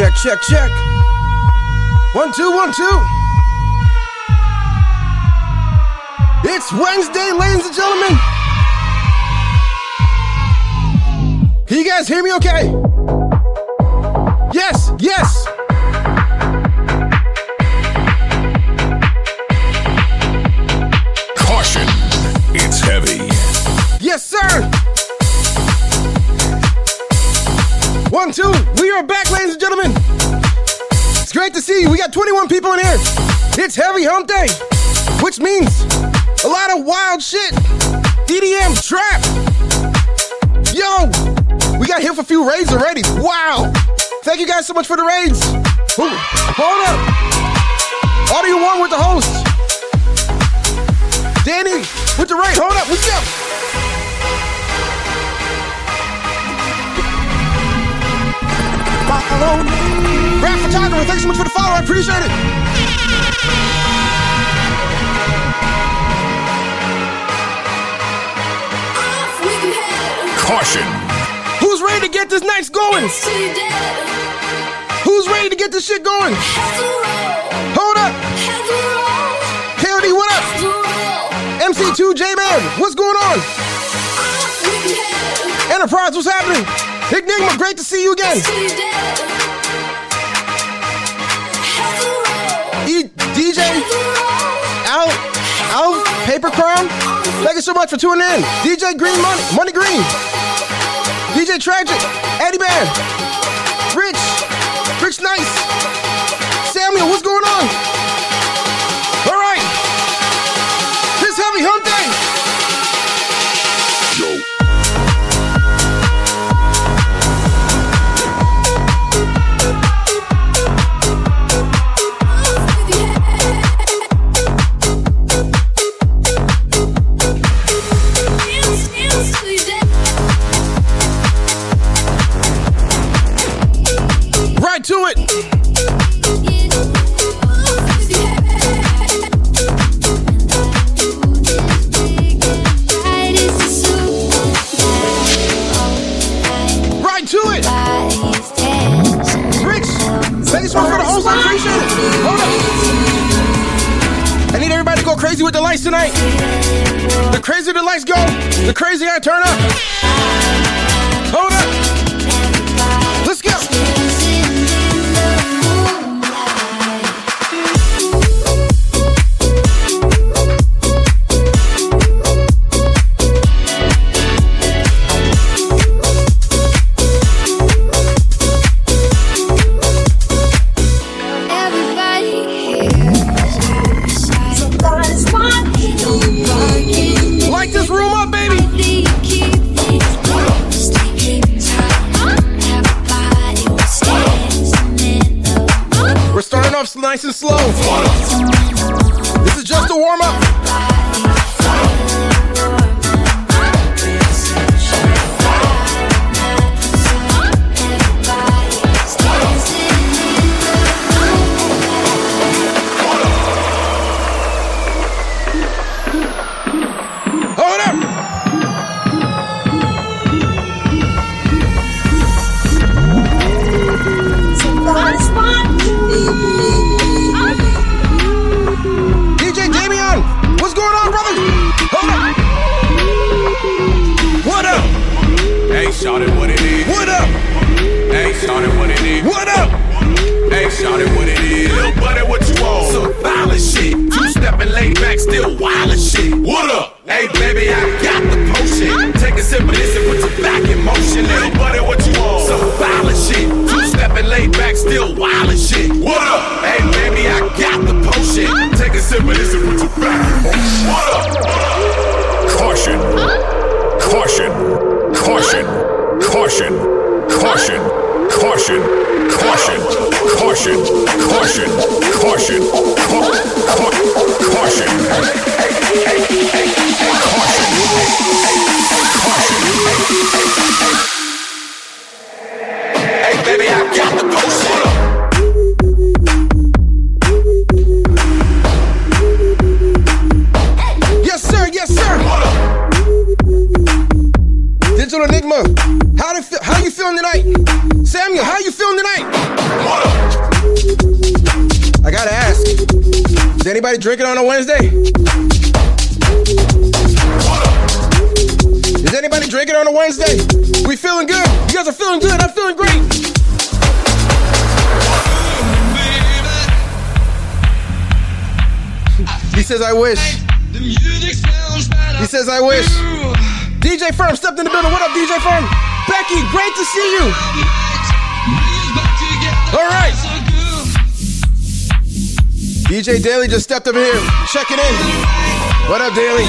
check, check, check. One, two, one, two. It's Wednesday, ladies and gentlemen. Can you guys hear me okay? Yes, yes. We got 21 people in here. It's heavy hump day, which means a lot of wild shit. EDM trap. Yo, we got here for a few raids already. Wow. Thank you guys so much for the raids. Ooh, hold up. Audio one with the host. Danny with the raid. Hold up. Let's go. Follow. Rap photographer, thanks so much for the follow. I appreciate it. Caution, Who's ready to get this night going? Who's ready to get this shit going? Hold up. KOD, what up? MC2 J Man, what's going on? Enterprise, what's happening? Enigma, great to see you again. DJ out out Paper Crown, thank you so much for tuning in. DJ Green Money, Money Green. DJ Tragic, Eddie Bear, Rich, Rich Nice, lights tonight. The crazier the lights go, the crazier I turn up. Caution, caution, caution, caution, caution, caution, anybody drinking on a Wednesday? Is anybody drinking on a Wednesday? We feeling good. You guys are feeling good. I'm feeling great. He says, I wish. He says, I wish. DJ Firm stepped in the building. What up, DJ Firm? Becky, great to see you. All right. DJ Daly just stepped up here, checking in. What up, Daly?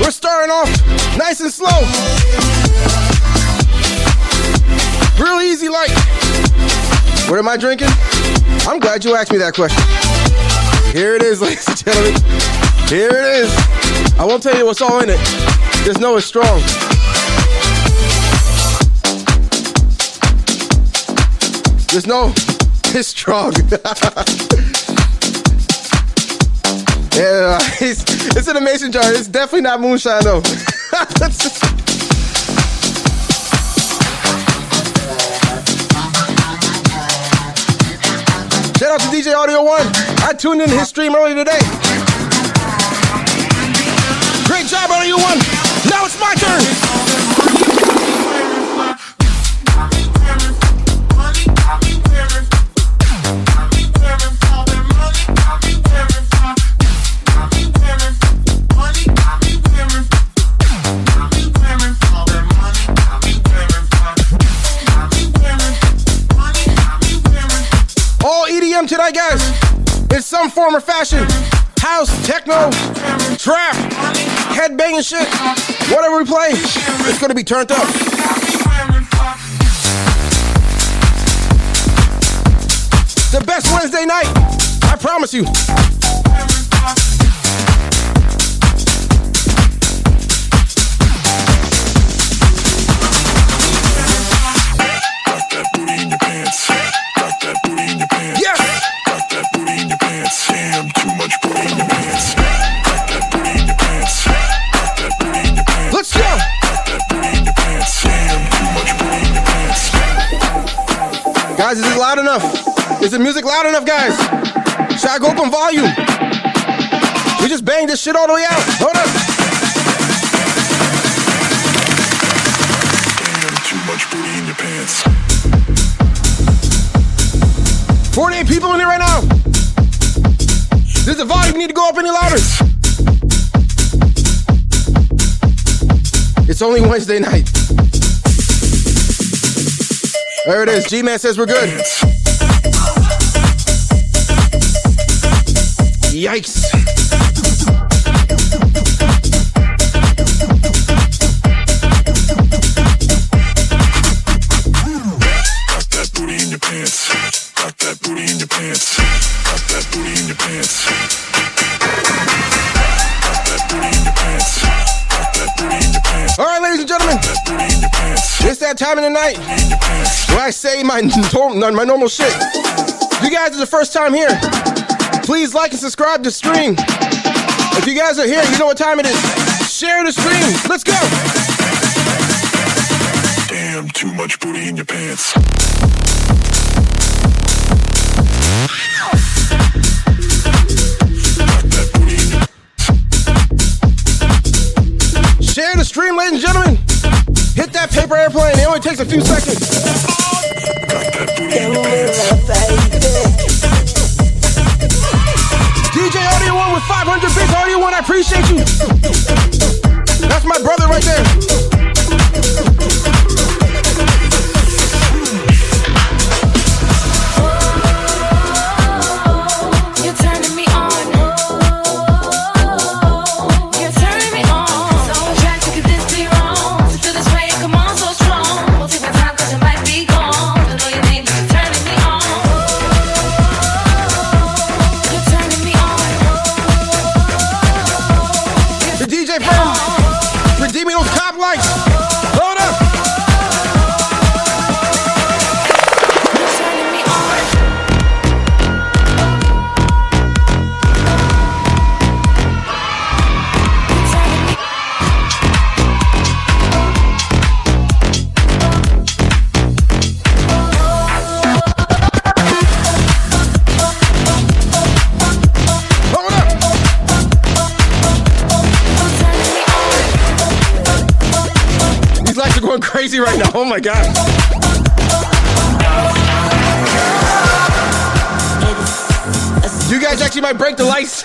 We're starting off nice and slow. What am I drinking? I'm glad you asked me that question. Here it is, ladies and gentlemen. Here it is. I won't tell you what's all in it. Just know it's strong. Just know it's strong. yeah, it's, it's an amazing jar. It's definitely not moonshine though. Shout out to DJ Audio One. I tuned in his stream earlier today. Great job, Audio One. Now it's my turn. Tonight, guys. In some form or fashion. House, techno, trap, headbanging shit. Whatever we play, it's gonna be turned up. The best Wednesday night. I promise you. Guys, is it loud enough? Is the music loud enough, guys? Should I go up on volume? We just banged this shit all the way out. Hold up. Damn, too much booty in your pants. 48 people in here right now. Does the volume You need to go up any louder? It's only Wednesday night. There it is. G Man says we're good. Yikes. Time of the night where I say my, my normal shit. You guys are the first time here. Please like and subscribe to stream. If you guys are here, you know what time it is. Share the stream. Let's go. Damn, too much booty in your pants. Only takes a few seconds. DJ Audio One with 500 bits. Audio One, I appreciate you. That's my brother right there.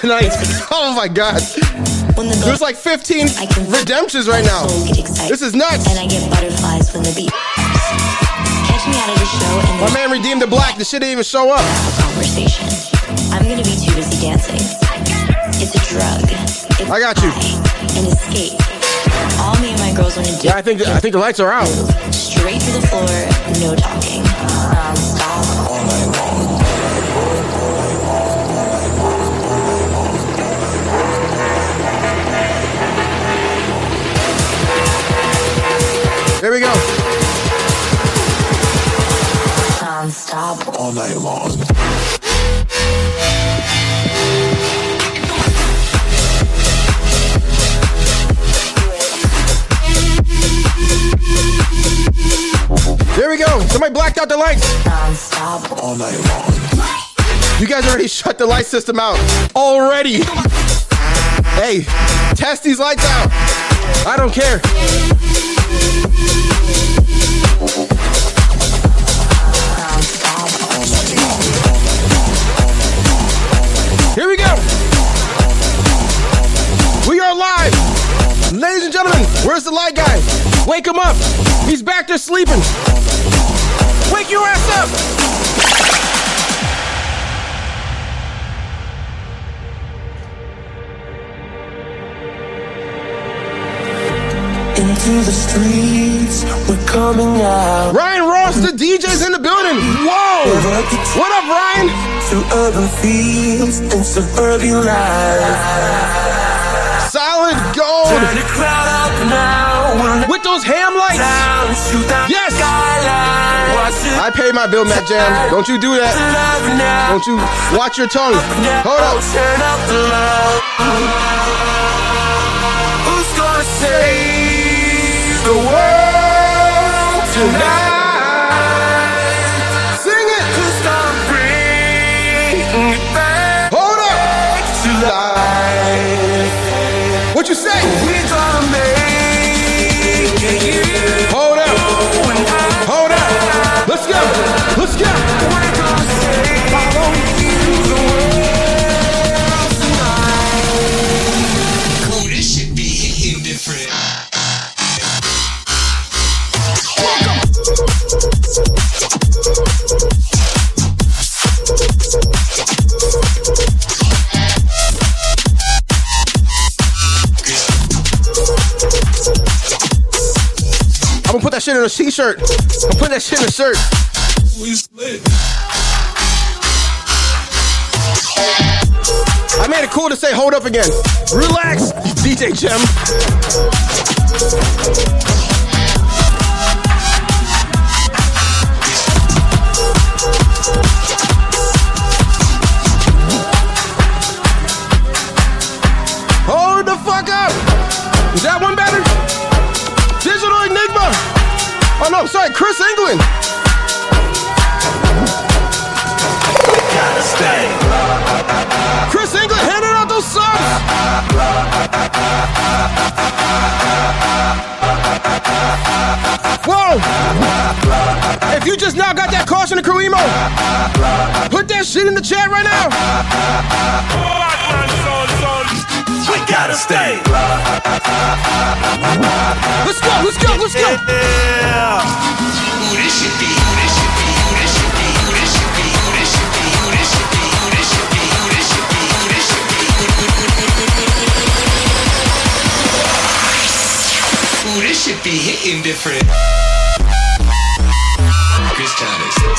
Tonight. Oh my god. There's like 15 redemptions right now. soul get excited. This is nuts. And I get butterflies when the beat. Catch me out at a show and My man redeemed the black. The shit didn't even show up. conversation. I'm gonna be too busy dancing. It's a drug. It's I got you. An escape. All me and my girls wanna do. Yeah, I think the, I think the lights are out. Straight to the floor, no talking. All night long. Here we go. Somebody blacked out the lights. Non-stop. All night long. You guys already shut the light system out. Already. Hey, test these lights out. I don't care. Wake him up. He's back there sleeping. Wake your ass up. Into the streets, we're coming out. Ryan Ross, the DJ's in the building. Whoa! What up, Ryan? Through urban fields and suburban life. Solid gold Turn the crowd up now. We're those ham lights. down, shoot down Yes. the skyline. Watch it I pay my bill, Matt Jam. Don't you do that. Don't you watch your tongue. Hold up. Turn up the love. Who's gonna save the world tonight? Sing it. Who's gonna bring it back Hold up. to life? What you say? I'm gonna put that shit in a t-shirt. I'm putting that shit in a shirt. We split. I made it cool to say hold up again. Relax, DJ Jim. Hold the fuck up. Is that one better? Digital Enigma. Oh no, sorry, Chris England. Handing out those subs. Whoa! If you just now got that caution to crew emo, put that shit in the chat right now. I gotta stay. Let's go, let's go, let's go. Ooh, this should be. Ooh, this should be. Ooh, this should be. Be hitting different. Chris Thomas.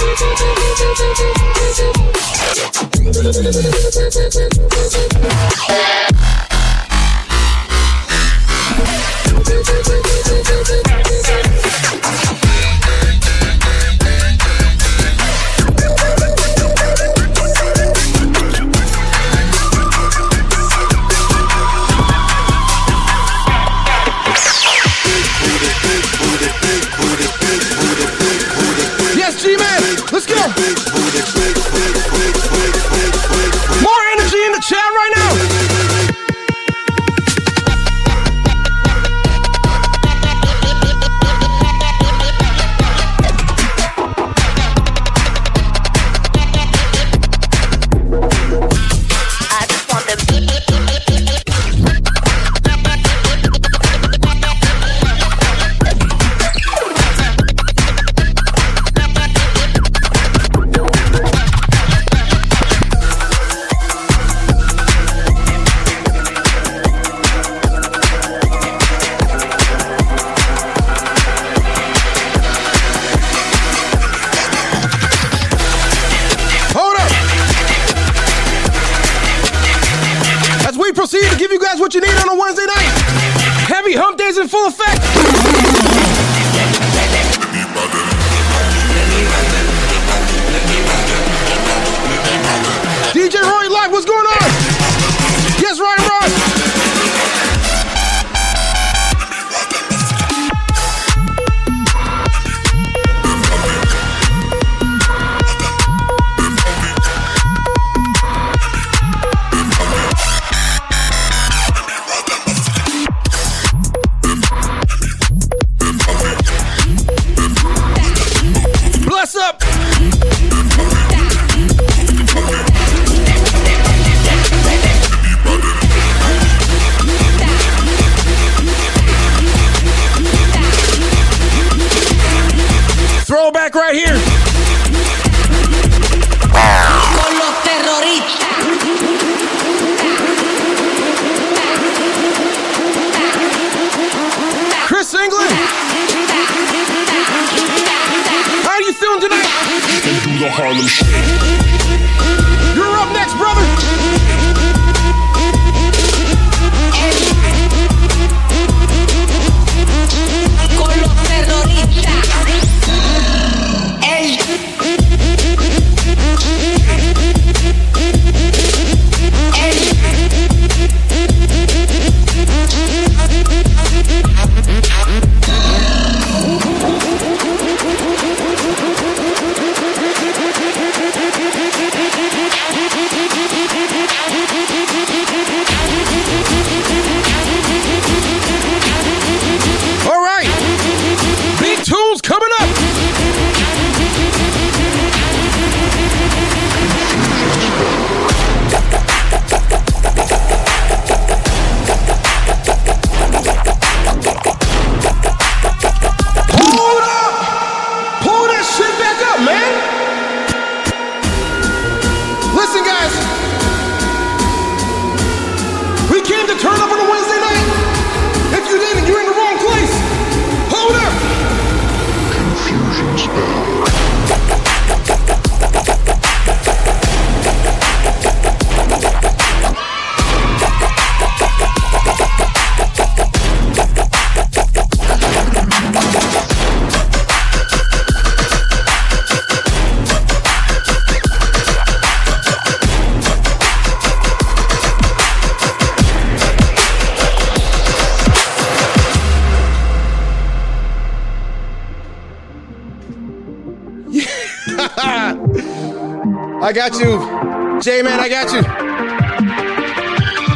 I got you. J Man, I got you.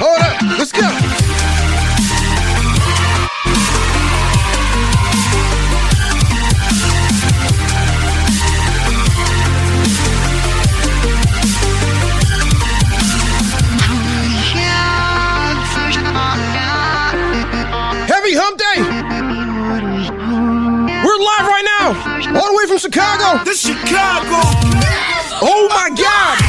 Hold up, let's go. Heavy Hump Day! We're live right now, all the way from Chicago. This Chicago. Oh my God!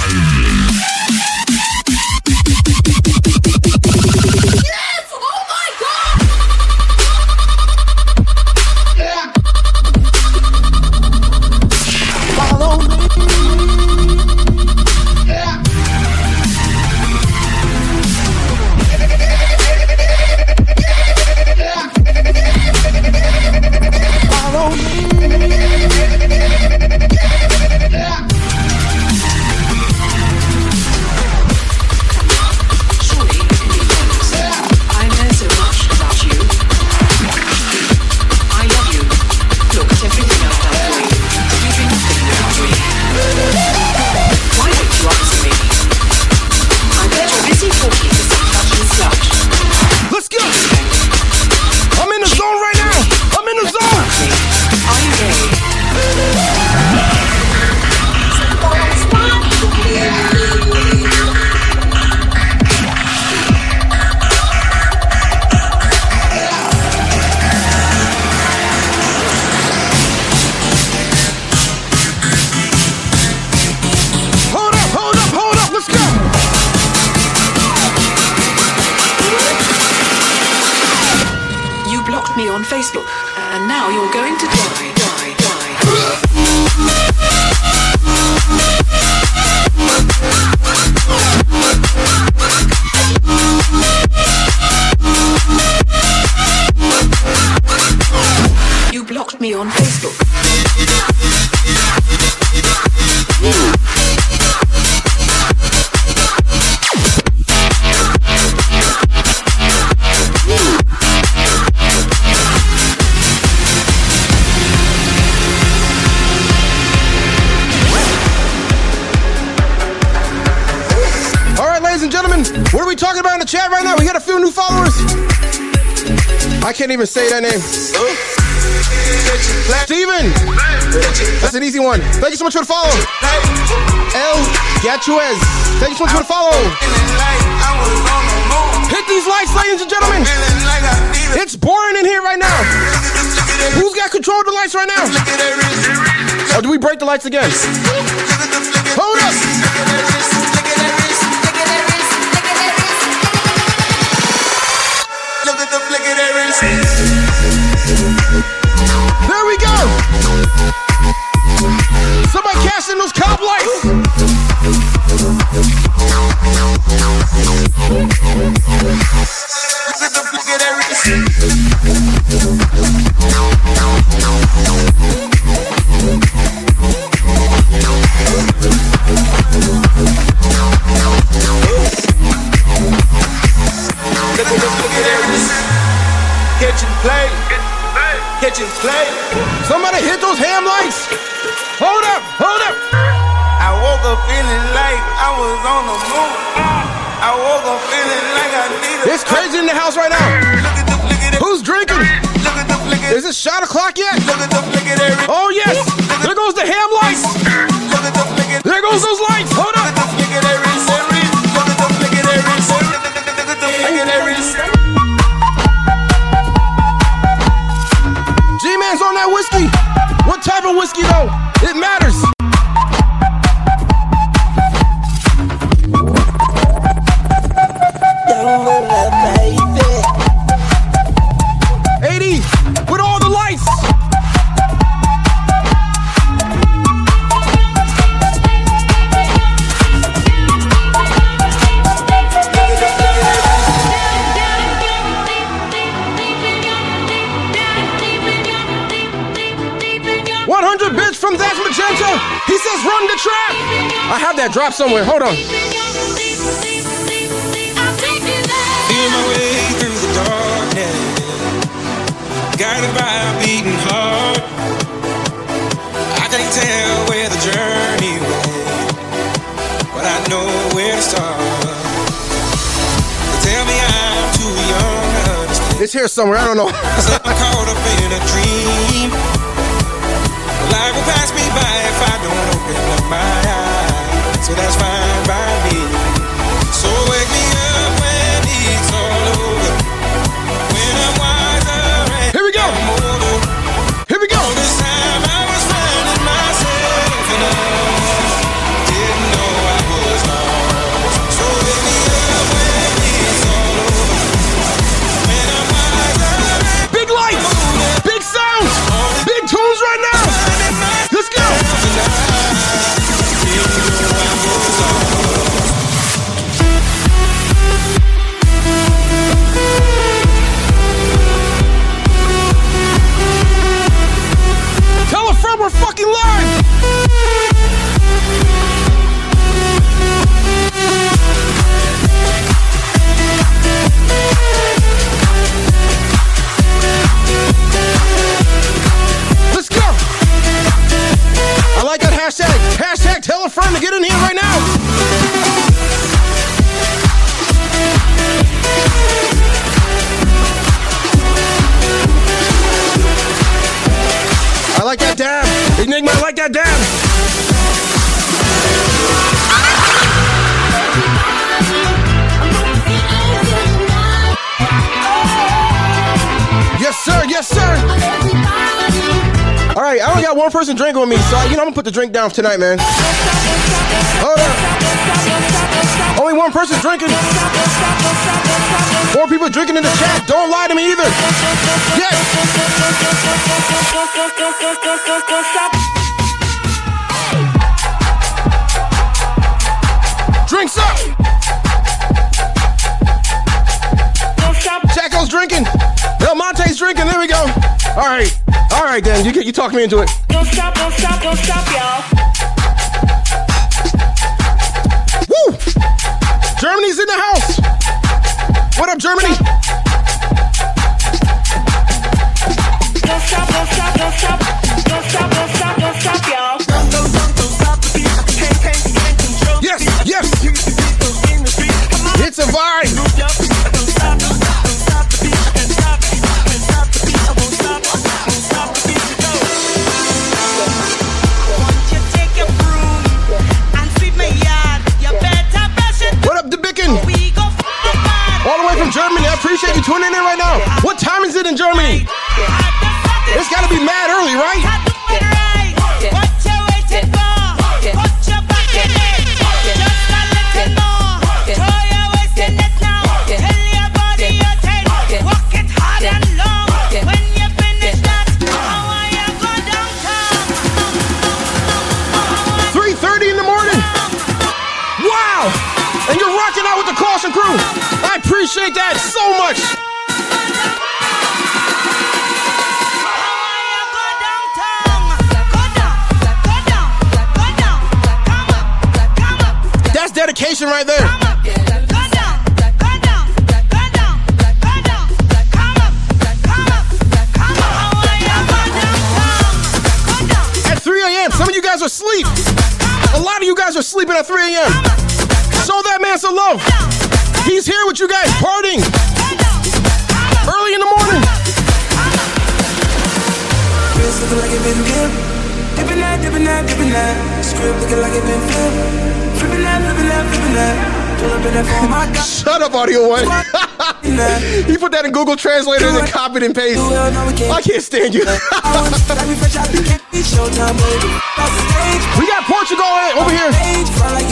Up feeling like I was on the moon. I woke up feeling like I needed. It's crazy in the house right now. Look at the flick of that. Who's drinking? Look at the flick of Is it shot o'clock yet? Look at the flick of that. Oh yes. There goes the ham lights. Look at the flick of There goes those lights. Hold up. the flick of that wrist. Look at the flick of that wrist. Look at the flick of that wrist. G-Man's on that whiskey. What type of whiskey though? It matters. Have that drop somewhere. Hold on. Feel my way through the darkness, guided by a beating heart. I can't tell where the journey went, but I know where to start. They tell me I'm too young to understand. It's here somewhere. I don't know. Said I'm caught up in a dream. Life will pass me by if I don't open up my eyes. So that's fine by me. Get in here right now. I like that dab. Enigma, I like that dab. Yes, sir. Yes, sir. All right, I only got one person drinking with me, so you know I'm gonna put the drink down tonight, man. Hold. Only one person drinking. Four people drinking in the chat. Don't lie to me either. Yes. Drinks up. Chaco's drinking. El Monte's drinking. There we go. All right. All right, then. You, you talk me into it. Don't stop, don't stop, don't stop, y'all. Woo! Germany's in the house. What up, Germany? Don't stop, don't stop, don't stop. Don't stop, don't stop, don't stop, y'all. Yes, yes. It's a vibe. Appreciate you tuning in right now. What time is it in Germany? It's got to be mad early, right? Appreciate that so much. That's dedication right there. At 3 a.m. Some of you guys are asleep. A lot of you guys are sleeping at 3 a.m. Show that man some love. He's here with you guys partying early in the morning. Wrist looking like it been dipped. Dipping dipping dipping. Script looking like it been flipped. Flipping flipping flipping that. Pull up in that phone, my God. Shut up, Audio One. he put that in Google Translator and then copied and pasted. I can't stand you. we Portugal eh, over here.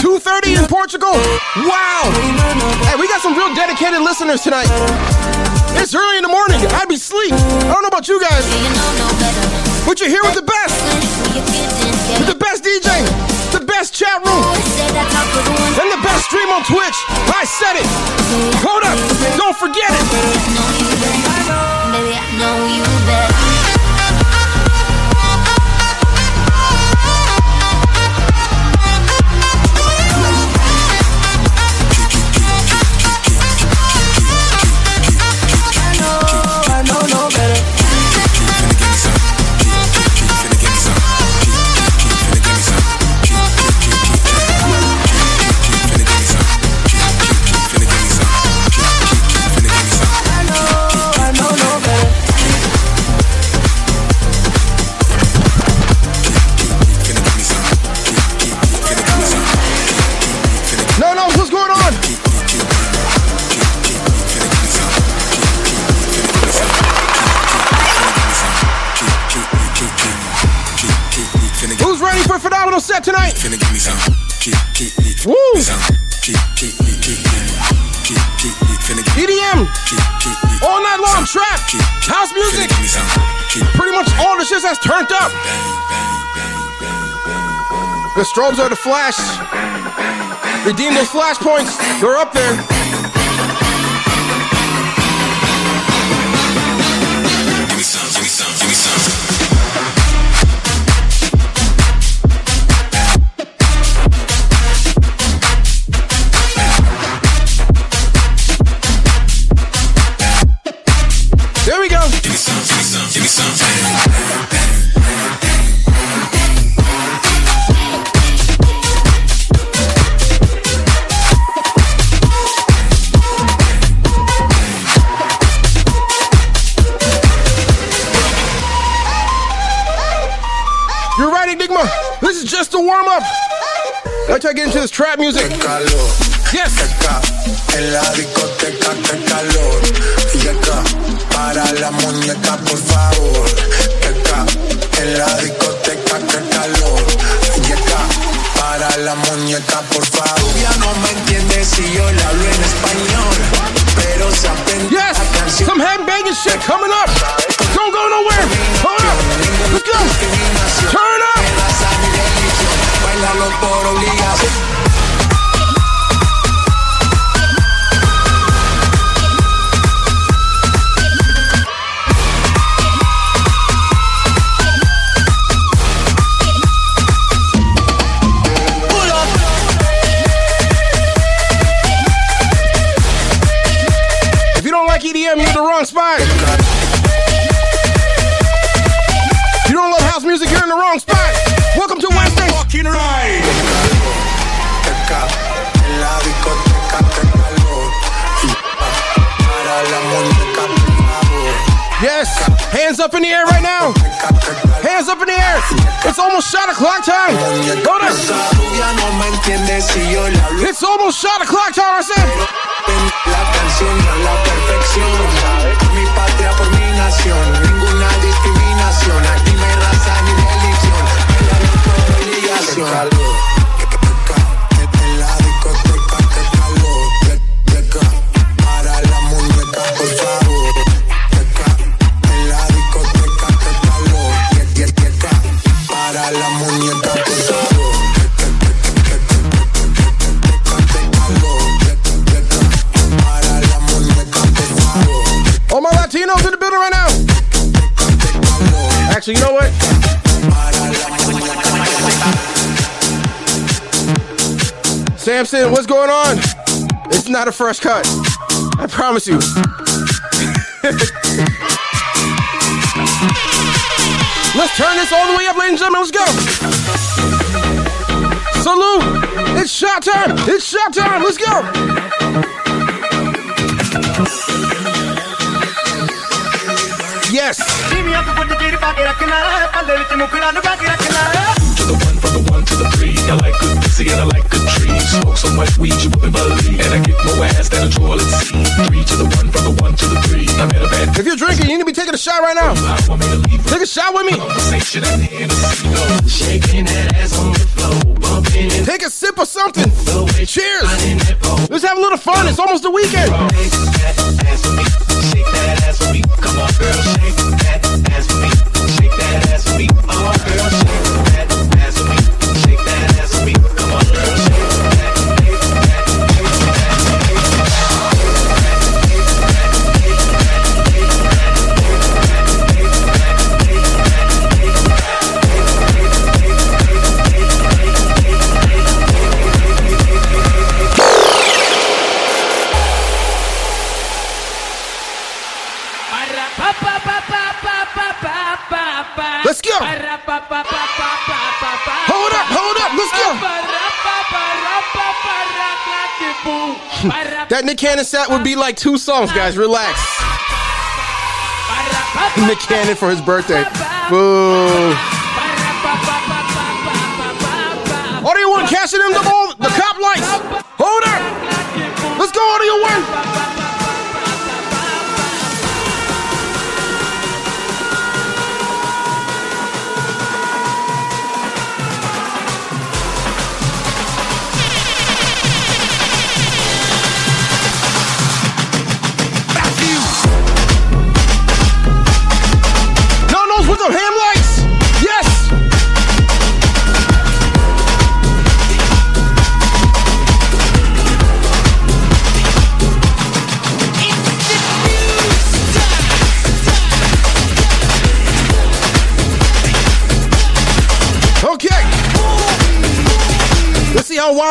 2.30 in Portugal. Wow. Hey, we got some real dedicated listeners tonight. It's early in the morning. I'd be asleep. I don't know about you guys. But you're here with the best. With the best DJ. The best chat room. And the best stream on Twitch. I said it. Hold up. Don't forget it. Baby, I know you better. Set tonight? Woo! EDM, all night long trap, house music, pretty much all the shit that's turned up. The strobes are the flash. Redeem those flash points. They're up there. Into this trap music. Yes. En la discoteca que calor Y acá, para la muñeca por favor acá, en la discoteca que calor Y acá, para la muñeca por favor Ya no me entiendes si yo le hablo en español Pero se aprende Yes. la canción Some headbanging shit coming up. Don't go nowhere. Hold up. Let's go. Turn If you don't like EDM, you're the wrong spot. Up in the air right now. Hands up in the air. It's almost shot o'clock time. Hold It's almost shot o'clock time. I said. Not a fresh cut. I promise you. Let's turn this all the way up, ladies and gentlemen. Let's go. Salute. It's shot time. It's shot time. Let's go. Yes. To the one, from the one to the three. I like good pussy and I like good trees. Smoke so much weed you wouldn't believe. And I get more ass than a toilet seat. Three to the one, from the one to the three. I met a bad If you're drinking, you need to be taking a shot right now. Oh, I want me to leave Take a shot with me. conversation and shaking that ass on the floor, bumping and Take a sip of something. Cheers. Let's have a little fun. It's almost the weekend. shake that ass for me. Shake that ass for me. Come on, girl, shake That Nick Cannon set would be like two songs, guys. Relax. Nick Cannon for his birthday. Boo. Audio one, cashing in the ball,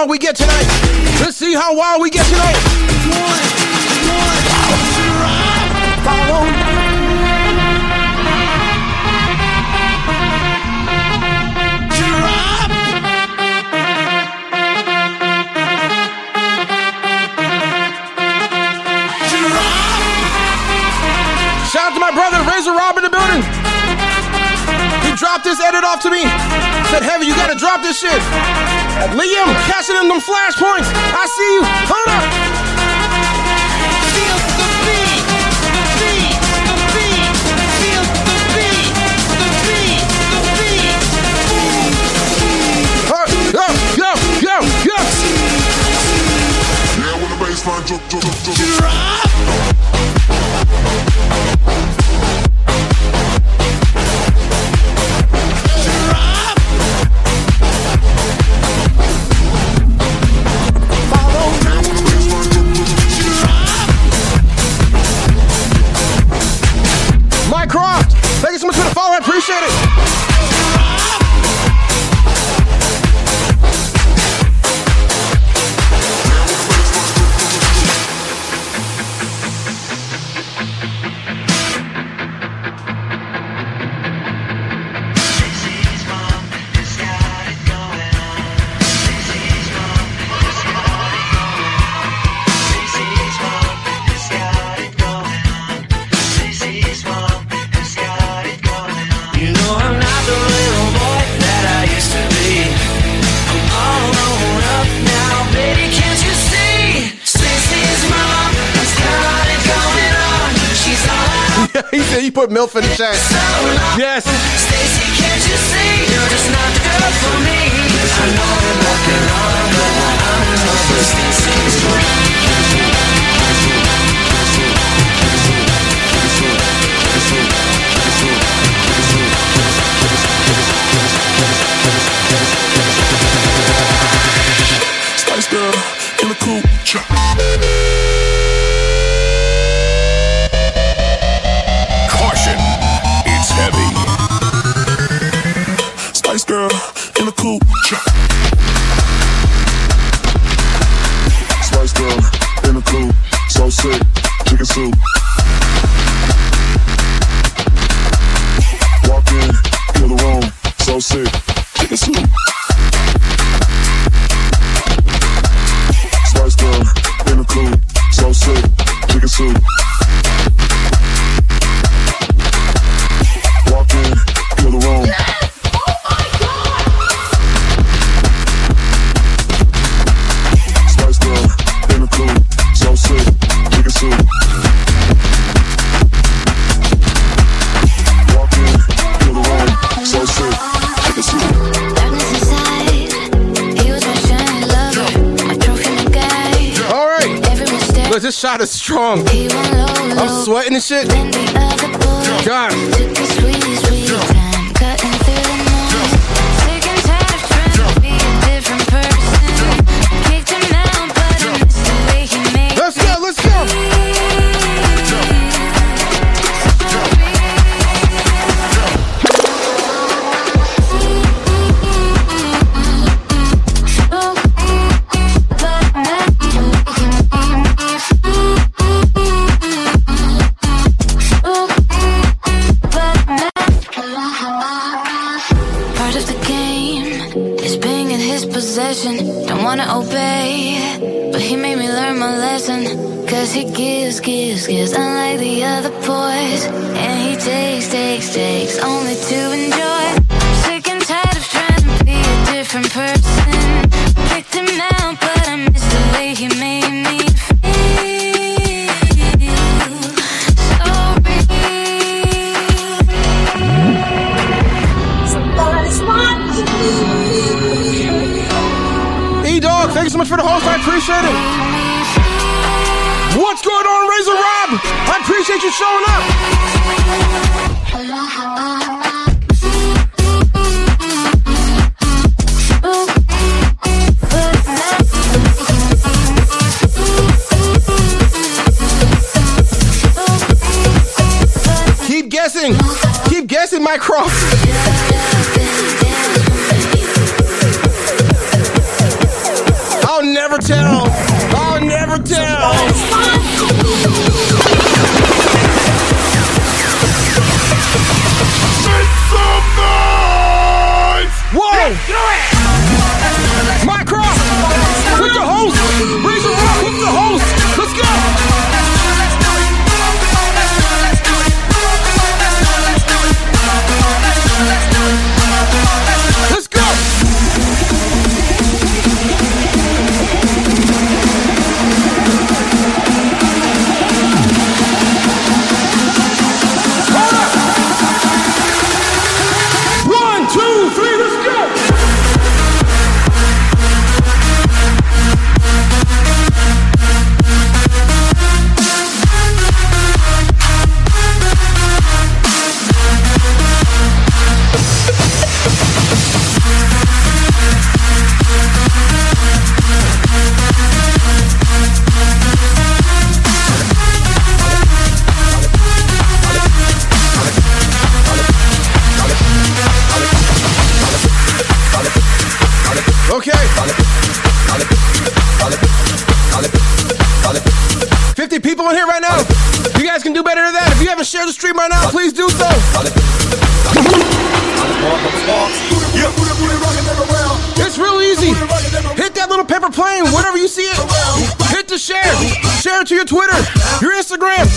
wild we get tonight. Let's see how wild we get tonight. Shout out to my brother Razor Rob in the building. He dropped this edit off to me. Said, Heavy, you gotta drop this shit. Liam, cashing in them flashpoints. I see you. Hold up. Huh, Go, go, go, go. Yeah, when the baseline drop, drop, drop, drop. put MILF in the chat. So yes. Can't you see you're just not the girl for me? I know I'm walking on, I'm in love with shit. share the stream right now, please do so. It's real easy. Hit that little paper plane, whatever you see it. Hit the share. Share it to your Twitter, your Instagram.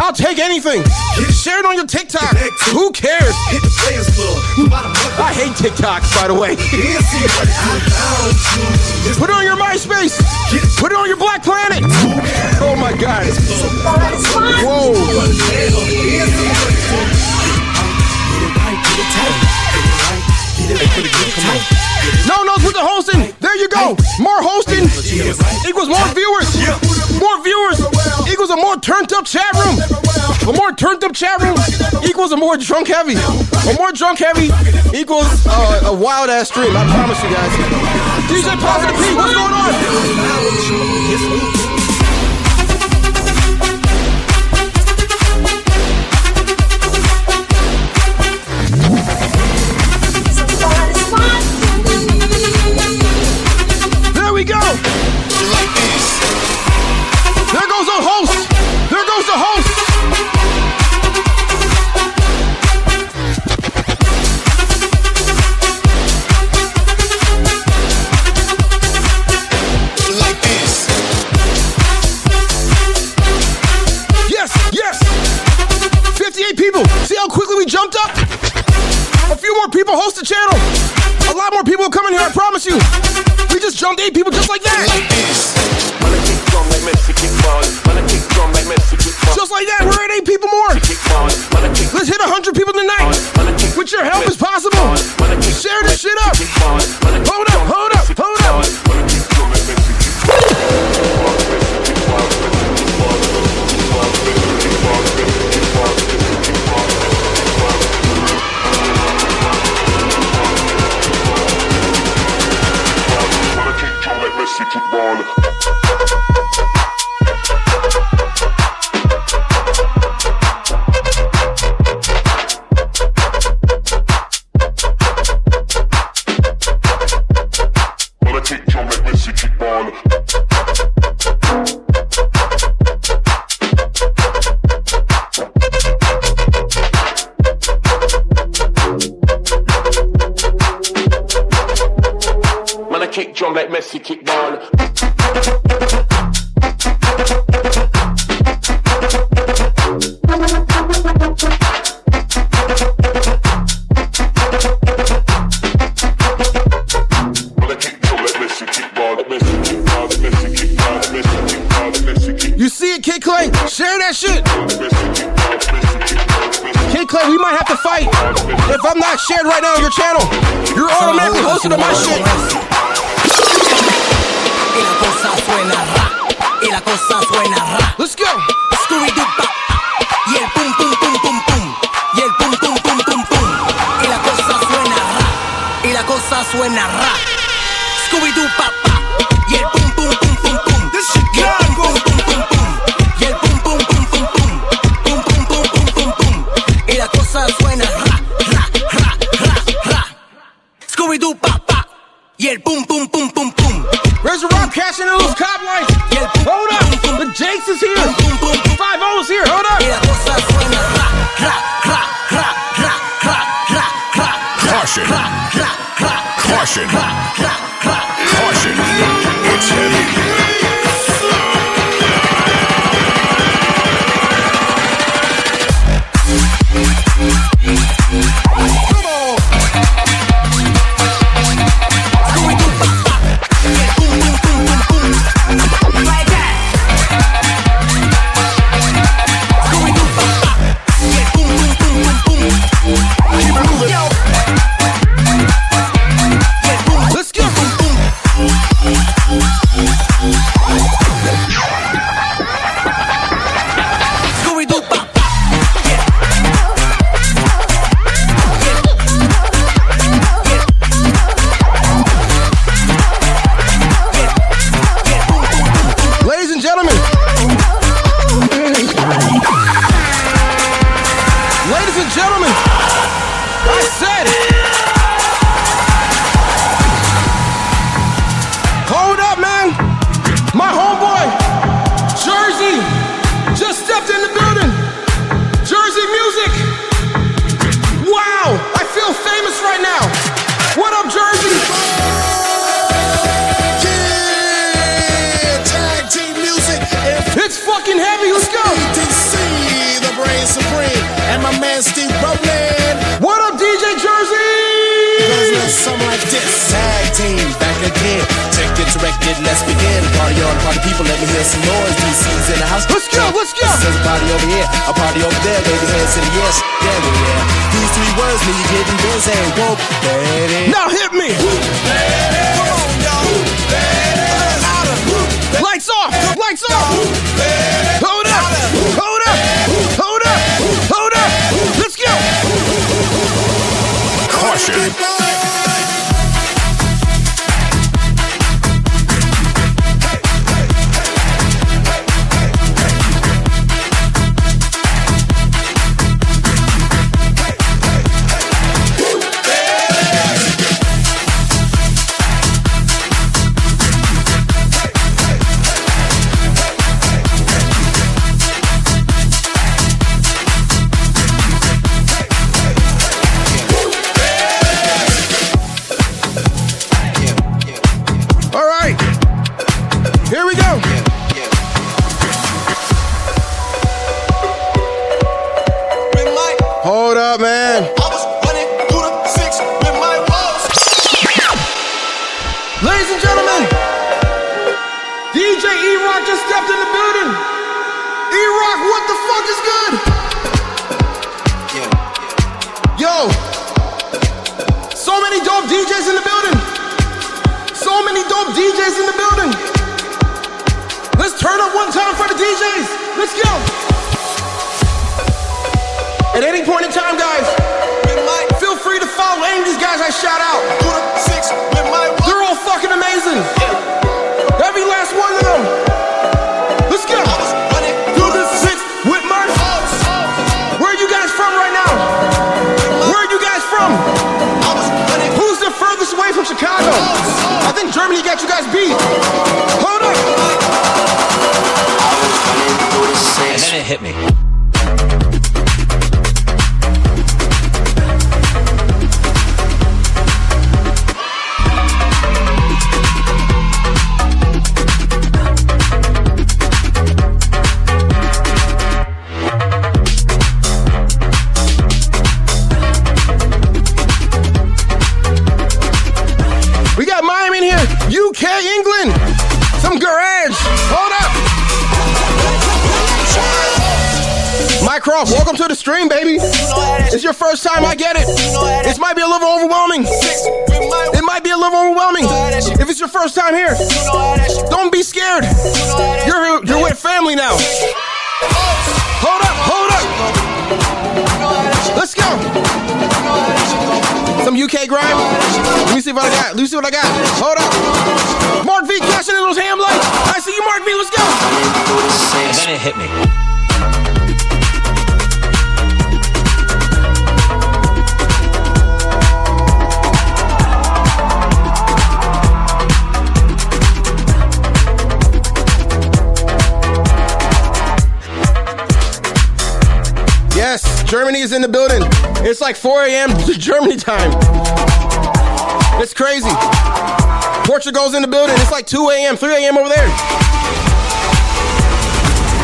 I'll take anything. Share it on your TikTok. Who cares? I hate TikTok, by the way. Put it on your MySpace. Put it on your BlackPlanet. Oh my God. Whoa. No notes with the hosting. There you go. More hosting equals more viewers. More viewers equals a more turned up chat room. A more turned up chat room equals a more drunk heavy. A more drunk heavy equals uh, a wild ass stream. I promise you guys. DJ Positive P, what's going on? someday people just like that. sexy kickball. You see it, Kid Clay? Share that shit. Kid Clay, we might have to fight. If I'm not shared right now on your channel, you're automatically hosted on my shit.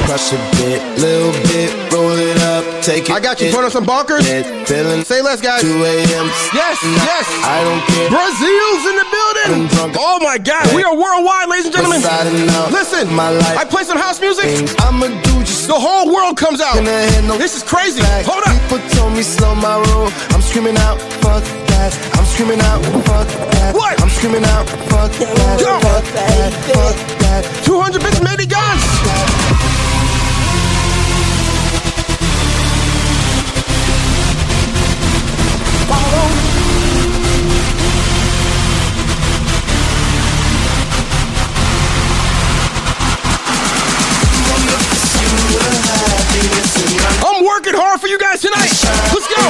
Crush a bit, little bit, roll it up, take it. I got you. Put on some bunkers. Feeling Say less, guys. 2 a.m. Yes, yes. I don't care. Brazil's in the building. Oh my God, we are worldwide, ladies and gentlemen. Listen, my life. I play some house music. I'ma do just The whole world comes out. This is crazy. back. Hold up. People told me slow my roll. I'm screaming out, fuck that. I'm screaming out, fuck that. What? I'm screaming out, fuck that. Yo. Fuck that, fuck that. 200 bits made it guns. Hard for you guys tonight. Let's go.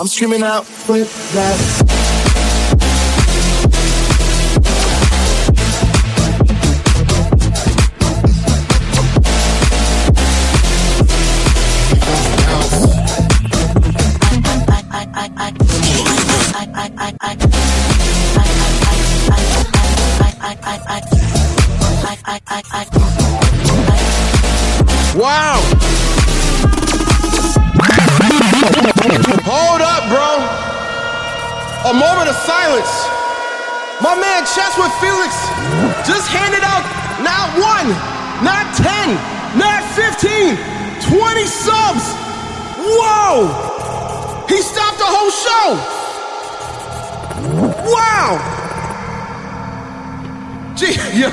I'm screaming out with that. My man Chesswood Felix just handed out not one, not 10, not 15, 20 subs. Whoa! He stopped the whole show. Wow! Gee, yo,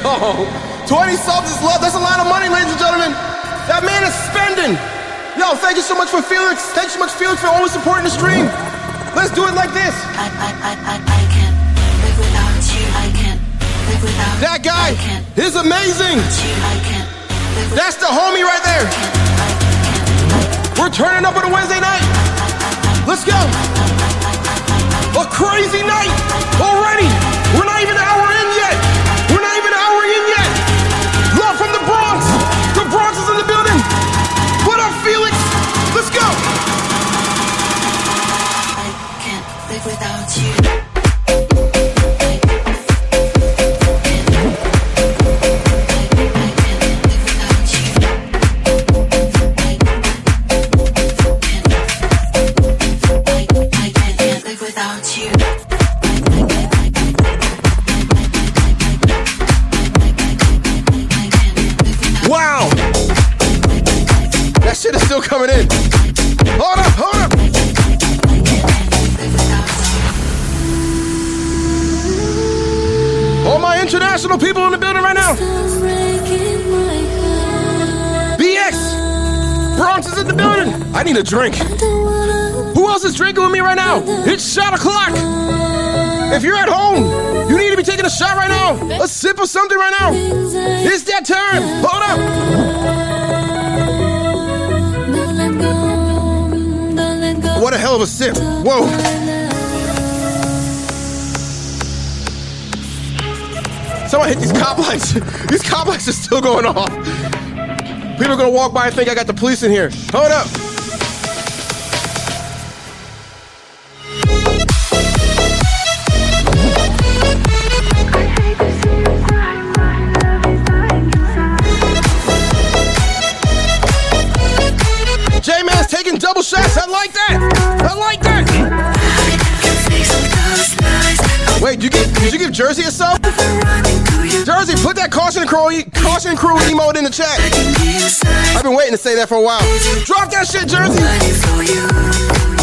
20 subs is love. That's a lot of money, ladies and gentlemen. That man is spending. Yo, thank you so much for Felix. Thank you so much, Felix, for always supporting the stream. Let's do it like this. That guy is amazing. That's the homie right there. We're turning up on a Wednesday night. Let's go. A crazy night already. We're not even an hour people in the building right now. BX! Bronx is in the building. I need a drink. Who else is drinking with me right now? It's shot o'clock. If you're at home, you need to be taking a shot right now. A sip of something right now. It's that time. Hold up. What a hell of a sip. Whoa. Someone hit these cop lights. these cop lights are still going off. People are gonna walk by and think I got the police in here. Hold up. J-Man's taking double shots. I like that. I like that. Wait, you get, did you give Jersey a sub? caution crew, caution crew emote in the chat. I've been waiting to say that for a while. Drop that shit, Jersey.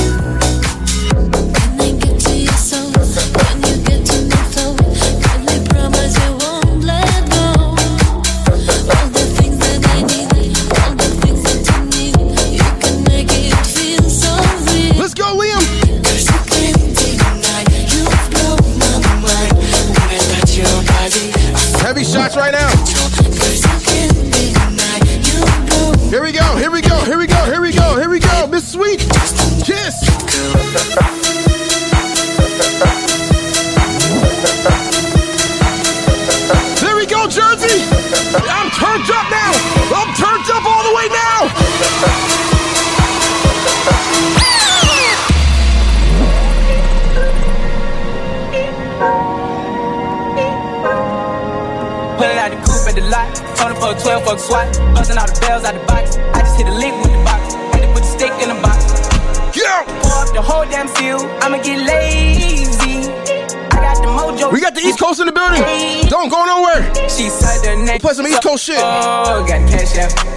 shit. Oh, got cash out.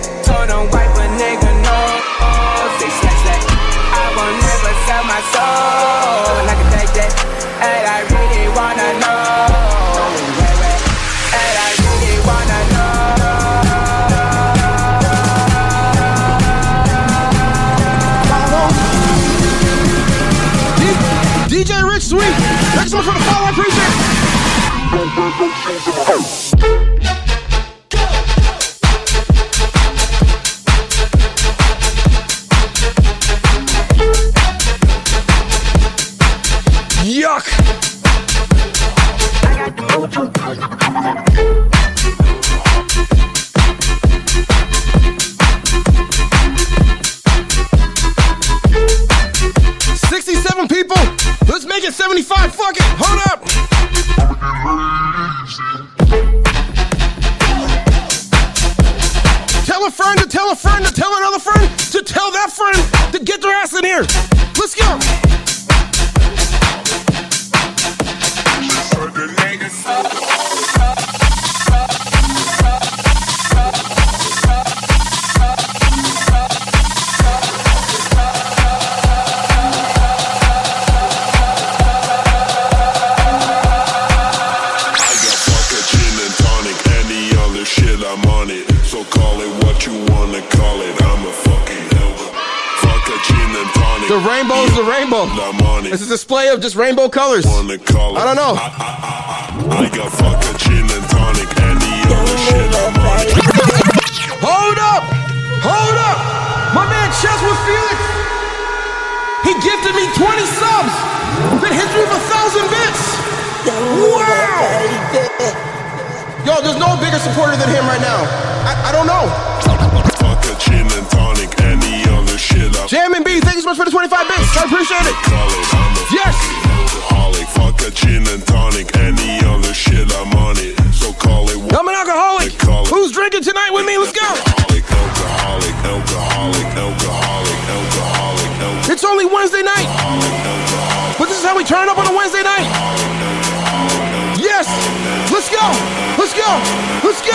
just rainbow colors. I don't know. go! Let's go!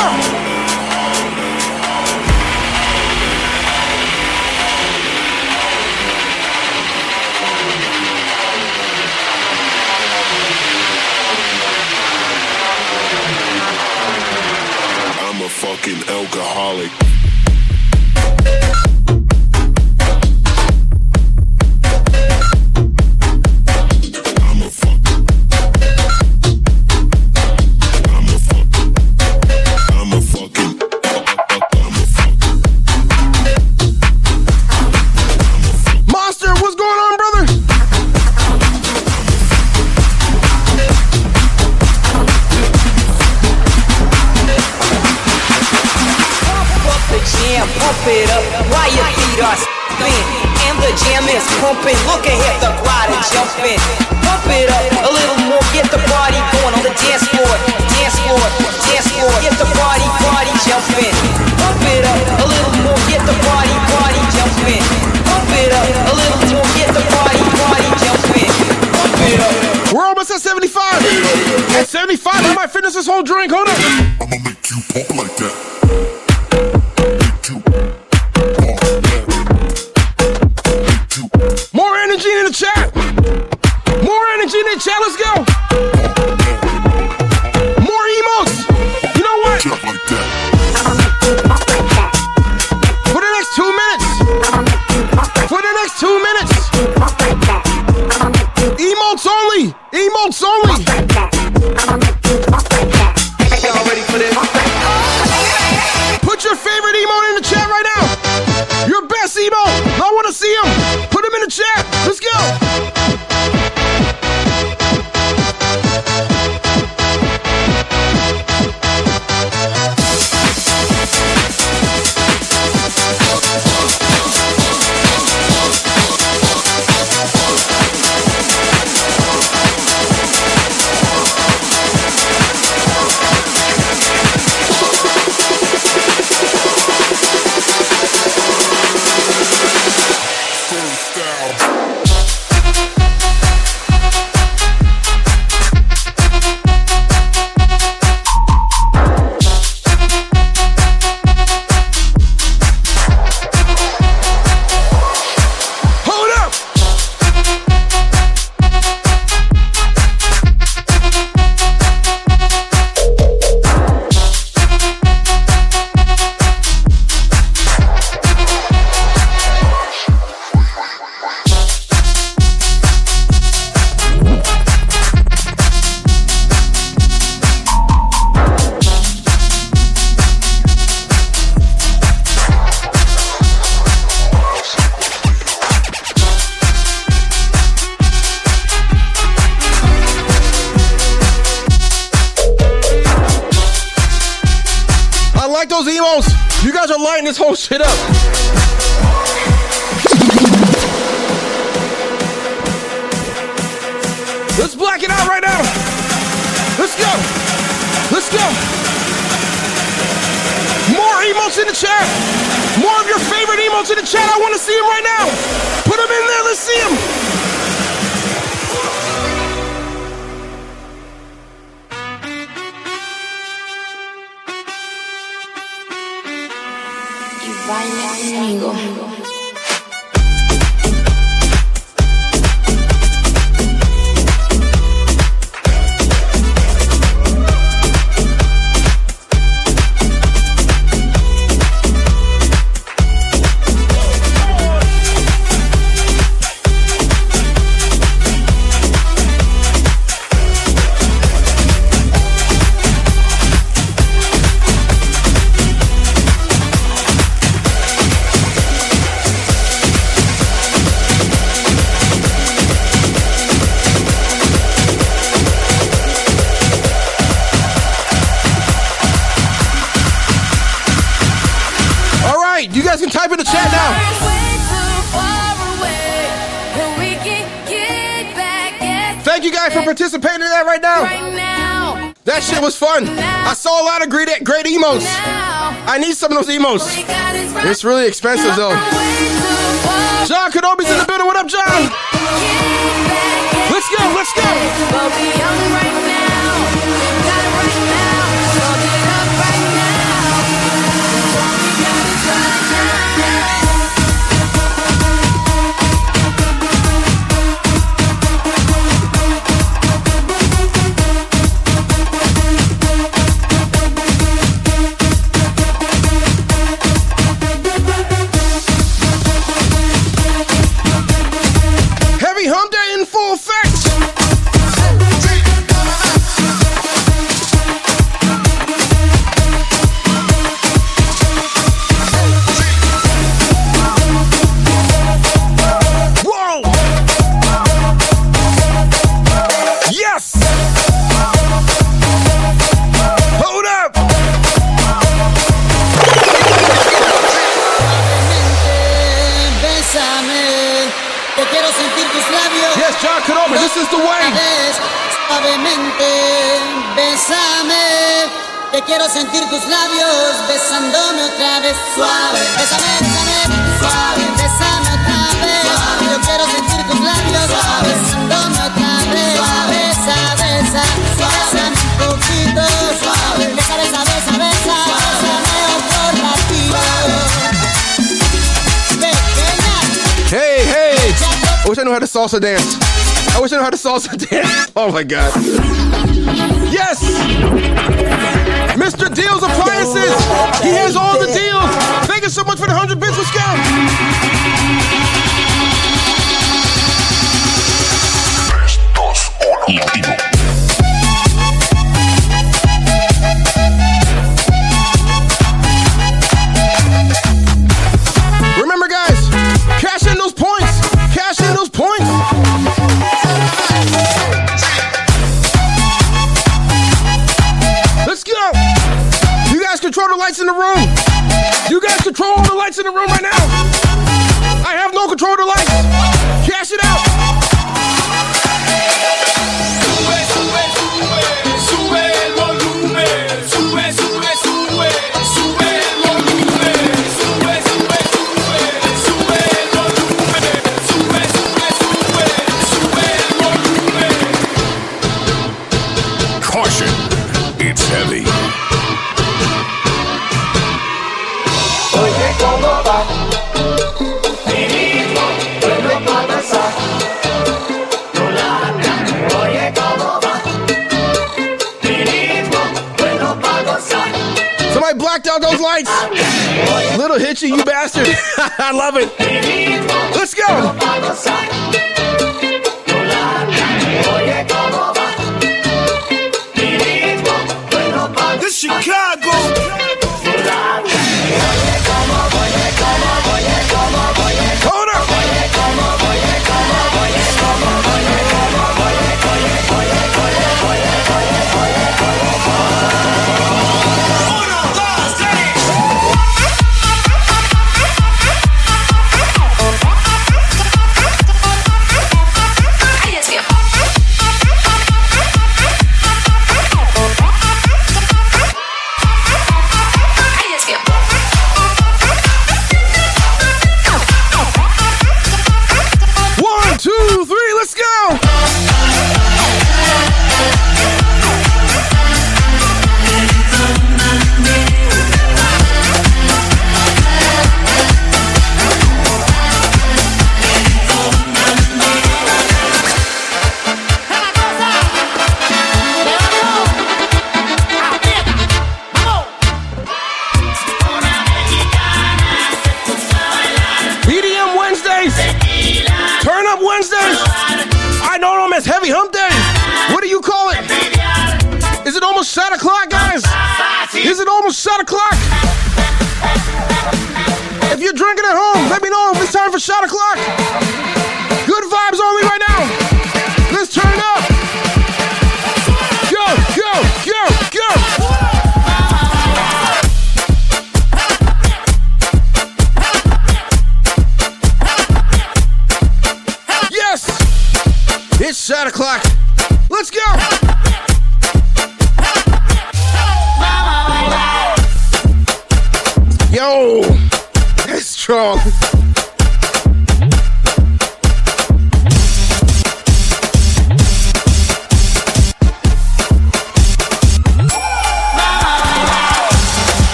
I'm a fucking alcoholic. drink. Hold up. I'ma make you pop like that. I need some of those emos. It's really expensive though. John Kenobi's in the building. What up, John? Let's go, let's go. Suavemente, bésame. Te quiero sentir tus labios besándome otra vez. Suave, bésame, bésame, suave, bésame otra vez. Yo quiero sentir tus labios besándome otra vez. Besa, besa, bésame un poquito. Suave, besa, besa, besa, besa, bésame otro ratito. Pequeña. Hey, hey! I wish I knew how to salsa dance. I wish I knew how to salsa dance. Oh my god. Yes! Mr. Deals Appliances! He has all the deals! Thank you so much for the 100 bits. Let's go! Remember, the lights in the room. You guys control all the lights in the room right now. I have no control of the lights. Those lights. Little hitchy, you bastard. I love it. Let's go.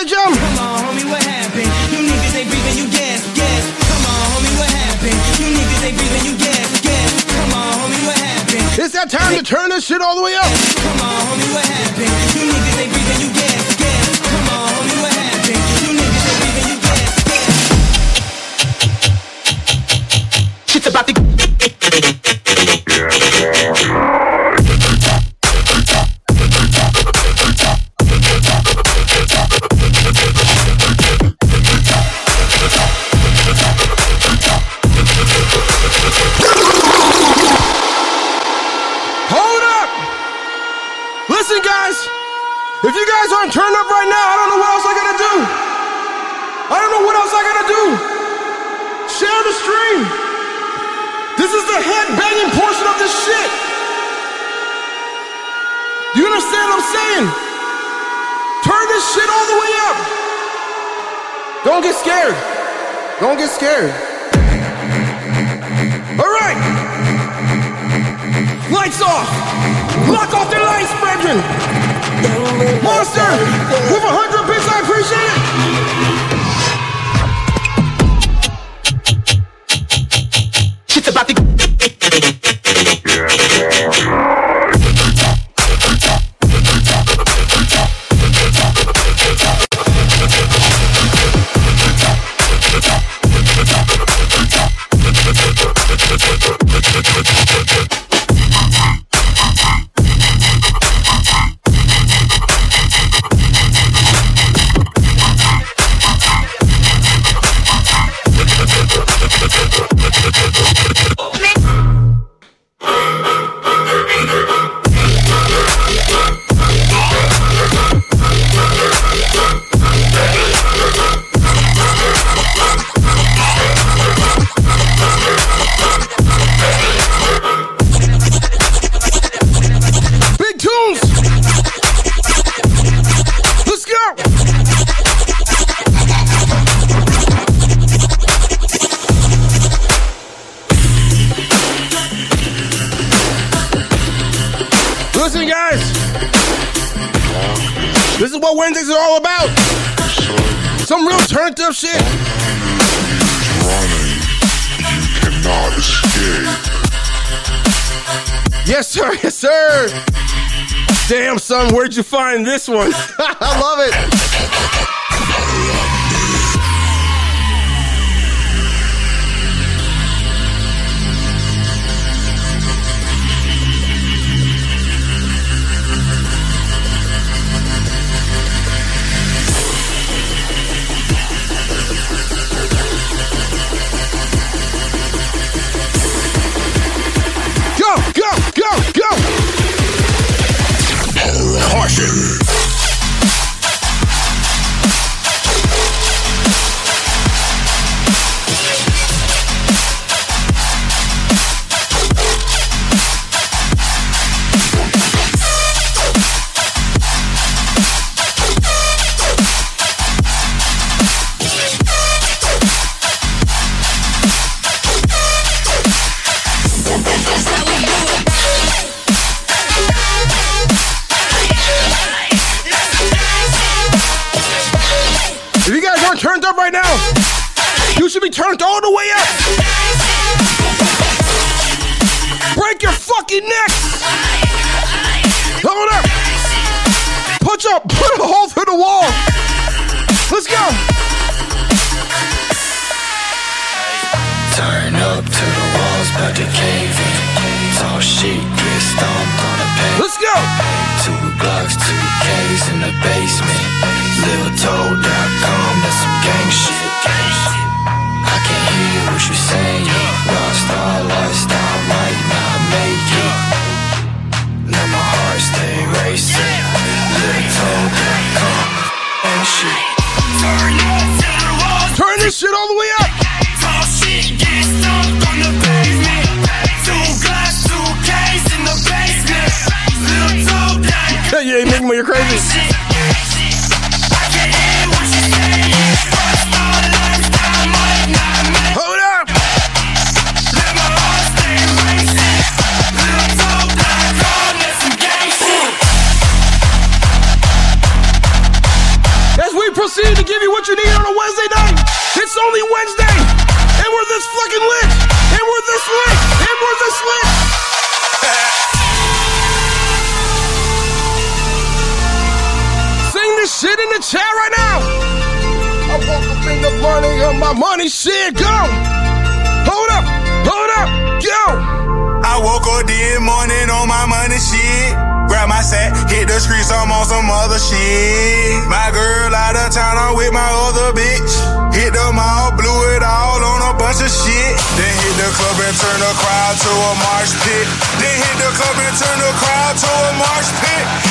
DJ Jump? Come on, homie, what happened? You niggas ain't breathing, you gas, gas. Come on, homie, what happened? You niggas ain't breathing, you gas, gas. Come on, homie, what happened? It's that time to turn this shit all the way up. Come on, homie, what happened? this one. shit all the way up. Shit, get on the pavement. Two glass, two case in the basement. Little yeah, you ain't making me, you're crazy. this shit. Go. Hold up. Hold up. Go! I woke up this morning on my money shit. Grab my sack, hit the streets, I'm on some other shit. My girl out of town, I'm with my other bitch. Hit the mall, blew it all on a bunch of shit. Then hit the club and turn the crowd to a mosh pit. Then hit the club and turn the crowd to a mosh pit.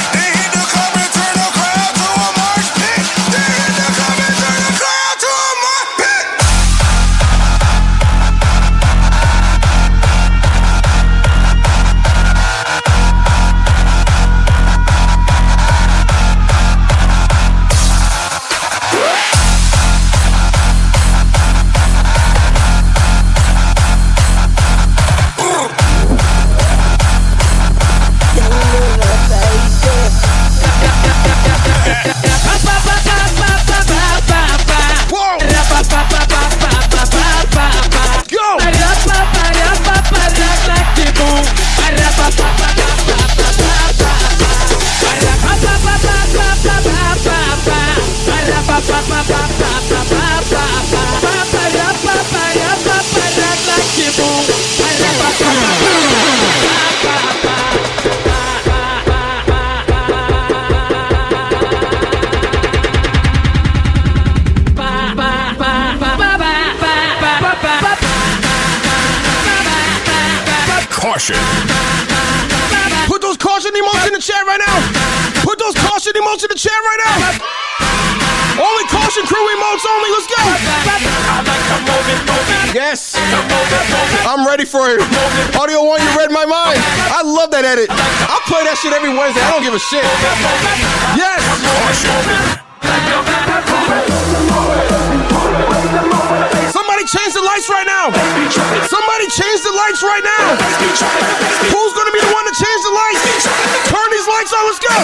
Ready for it. Audio one, you read my mind. I love that edit. I'll play that shit every Wednesday. I don't give a shit. Yes. Somebody change the lights right now. Somebody change the lights right now. Who's gonna be the one to change the lights? Turn these lights on. Let's go.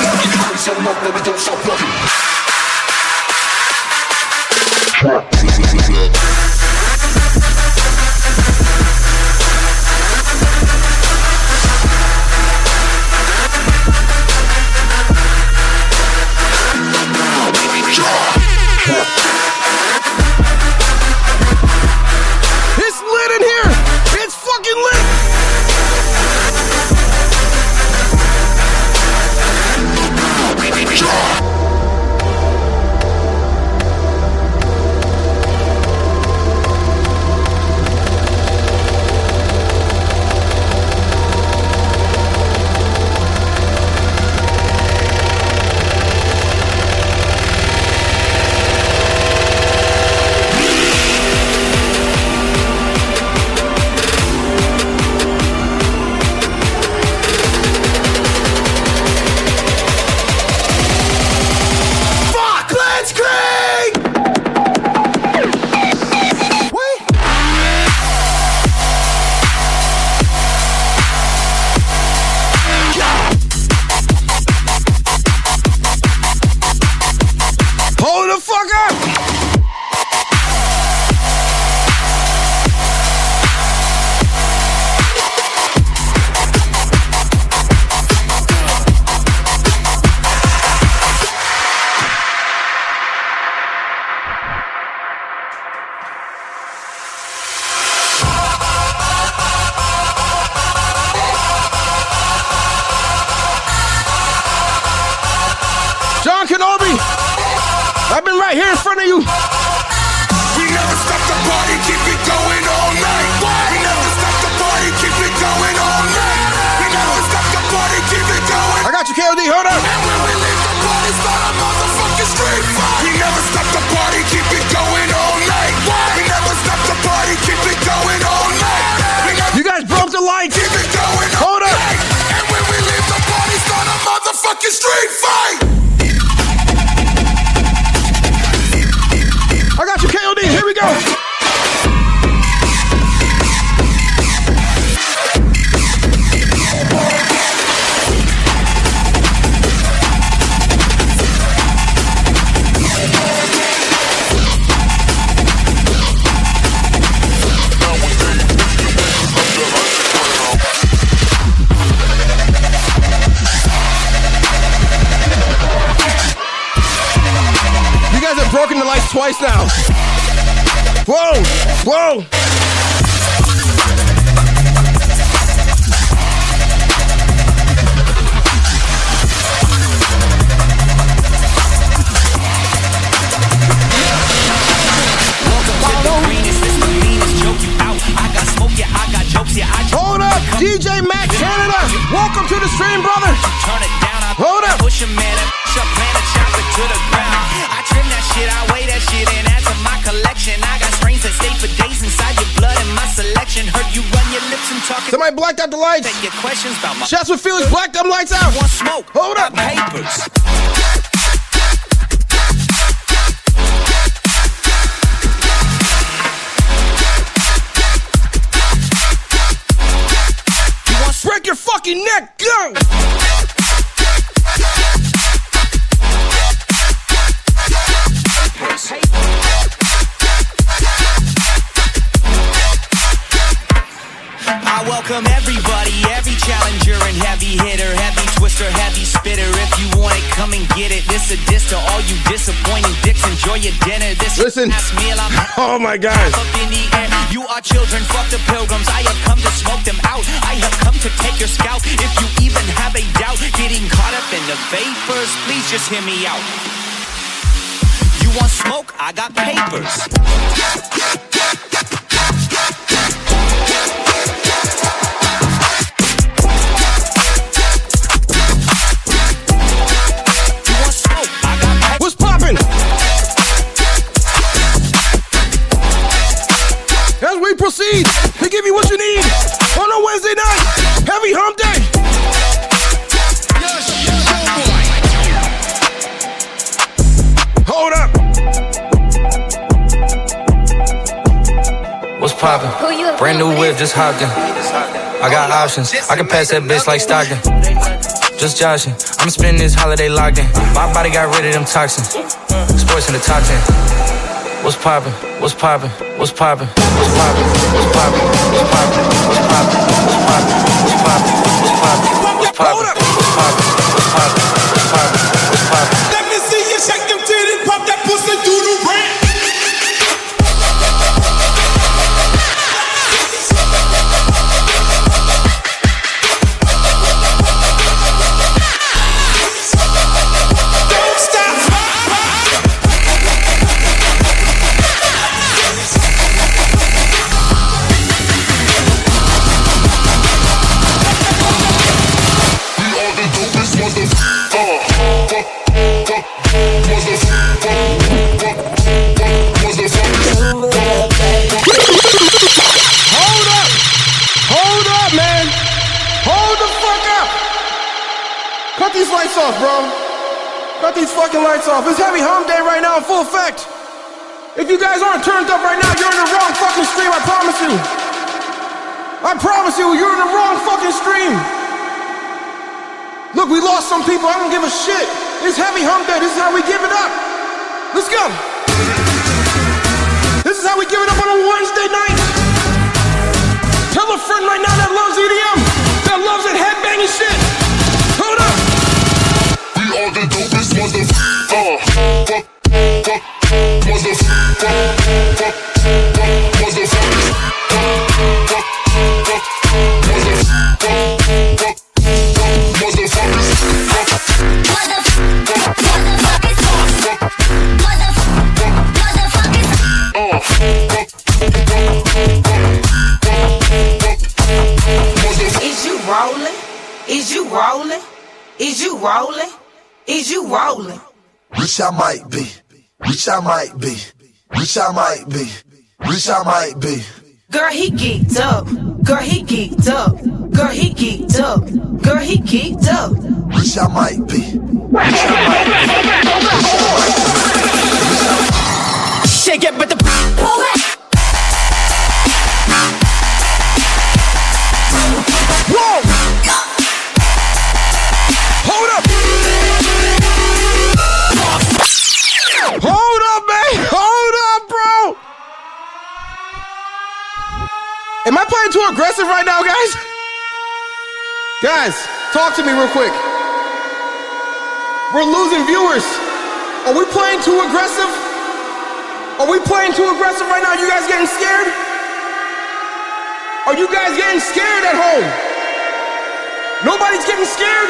It's right here in front of you. We never stop the party, keep it going all night. We never stop the party, keep it going all night. We never stop the party, keep it going. I got you, KOD. Hold up. And when we leave the party, start a motherfucking street fight. We never stop the party, keep it going all night. We never stop the party, keep it going all night. Never You guys broke the lights. keep it going Hold up. night. And when we leave the party, start a motherfucking street fight. Now. Whoa, whoa. Hold up, DJ Mac Canada. Welcome to the stream, brother. Hold up. Push a man up, a chop it to the shit, I weigh that shit and add to my collection. I got strains that stay for days inside your blood and my selection. Heard you run your lips and talk. Somebody blacked out the lights. Take your questions about my Shots with Felix, black them lights out. want smoke. Hold up. Papers. To all you disappointing dicks. Enjoy your dinner. This Listen. last meal I'm Oh my God. up in the air. You are children, fuck the pilgrims. I have come to smoke them out. I have come to take your scalp. If you even have a doubt, getting caught up in the vapors, please just hear me out. You want smoke? I got papers. Brand new whip, just hopped in. I got options. I can pass that bitch like Stockton. Just joshing. I'm spending this holiday locked in. My body got rid of them toxins. Sports in the top 10. What's poppin'? What's poppin'? What's poppin'? What's poppin'? What's poppin'? What's poppin'? What's poppin'? What's poppin'? What's poppin'? What's poppin'? What's poppin'? What's poppin'? What's poppin'? I promise you, you're in the wrong fucking stream. Look, we lost some people. I don't give a shit. It's Heavy HumpDay. This is how we give it up. Let's go. This is how we give it up on a Wednesday night. Tell a friend right now that loves EDM, that loves that headbanging shit. Hold up. We are the dopest mother. Uh, fuck, fuck, mother. Rich I might be. Rich I might be. Rich I might be. Rich I might be. Girl, he geeked up. Girl, he geeked up. Girl, he geeked up. Girl, he geeked up. Rich I might be. Shake it, but the Am I playing too aggressive right now, guys? Guys, talk to me real quick. We're losing viewers. Are we playing too aggressive? Are we playing too aggressive right now? Are you guys getting scared? Are you guys getting scared at home? Nobody's getting scared?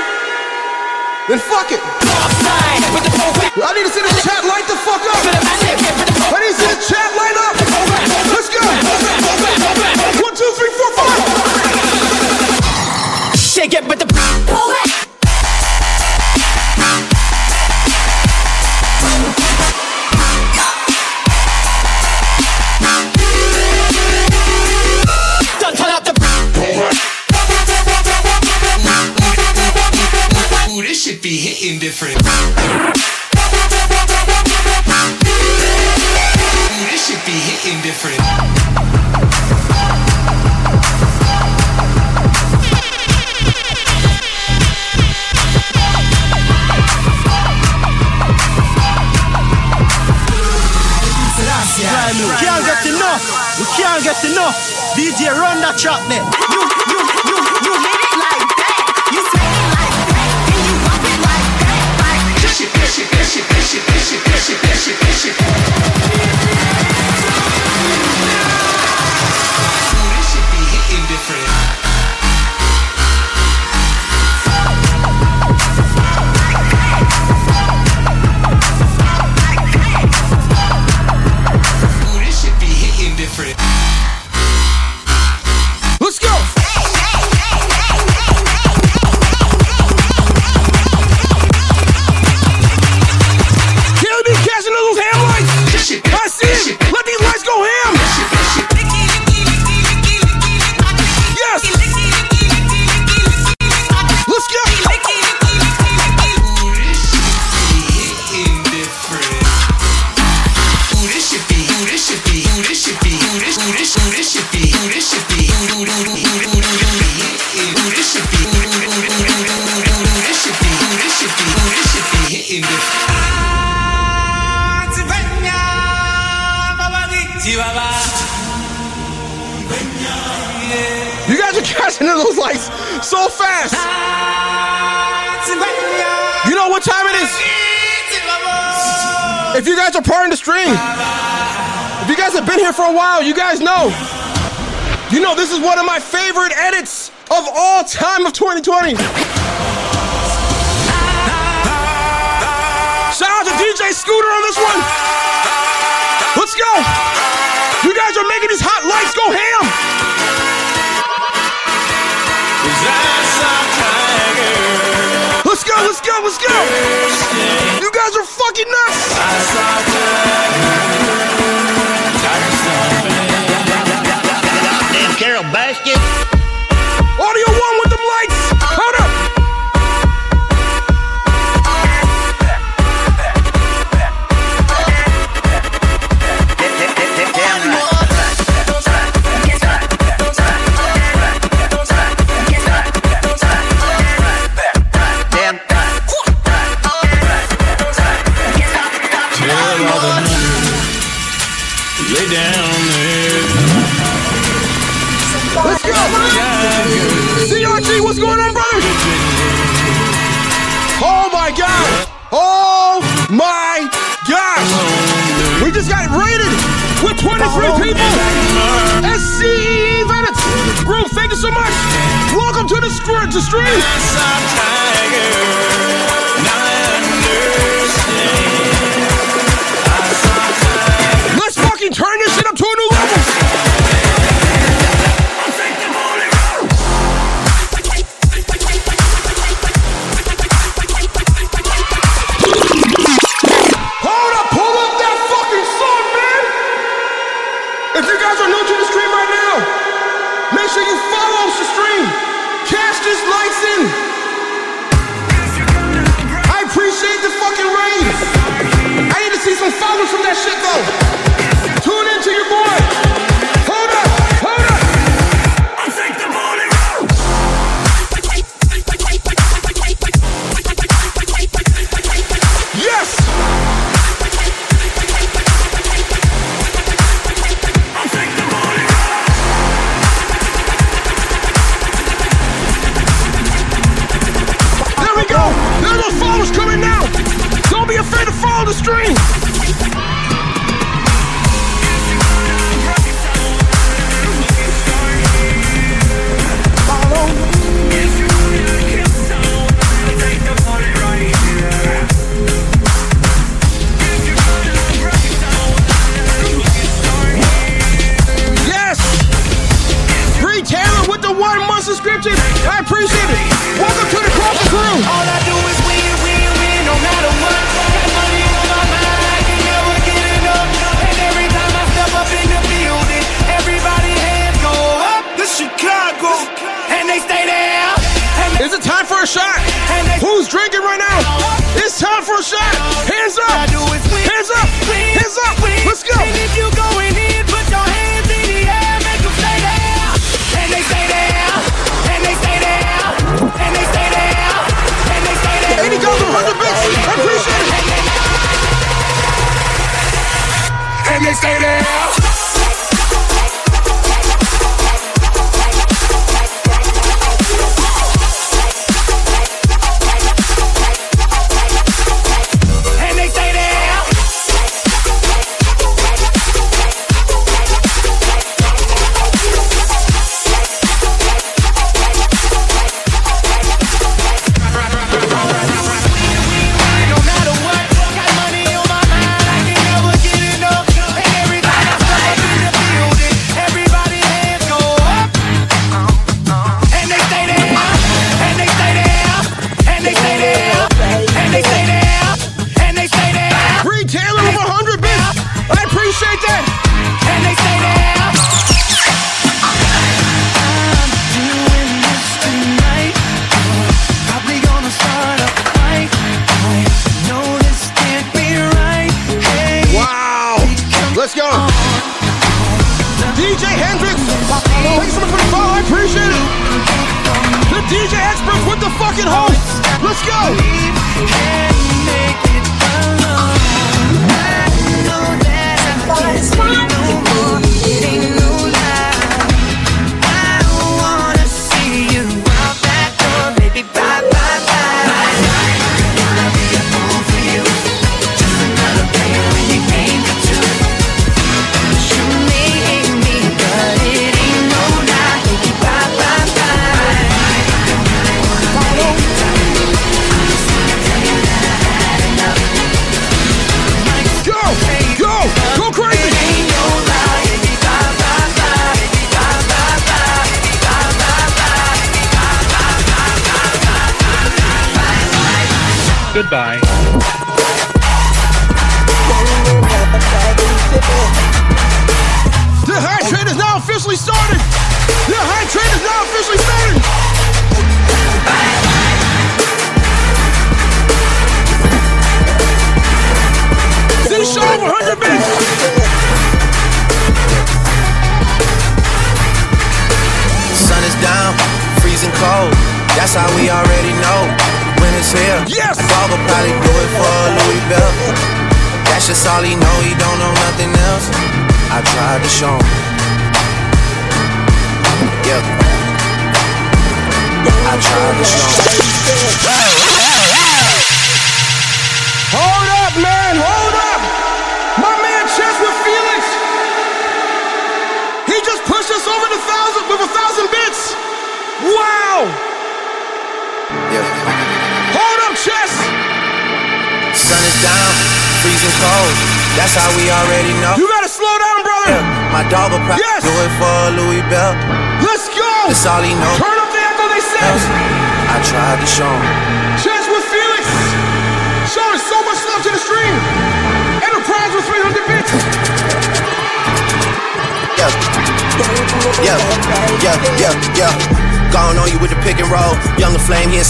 Then fuck it. I need to see the chat light the fuck up. I need to see the chat light up. Let's go. One, two, three, four, five. Shake it, but the Done turn up the Ooh, this shit be hitting different. Ooh, this shit be hitting different. We can't get enough. We can't get enough. DJ, run that track there. You, you, you, you hit it like that. You say it like that. And you pop it like that. Like This shit, this shit, this shit, this shit, this shit, this shit, this shit, this shit. This shit be hitting different. part in the stream. If you guys have been here for a while, you guys know. You know, this is one of my favorite edits of all time of 2020. Shout out to DJ Scooter on this one. Let's go. You guys are making these hot lights go ham. Let's go, let's go, let's go.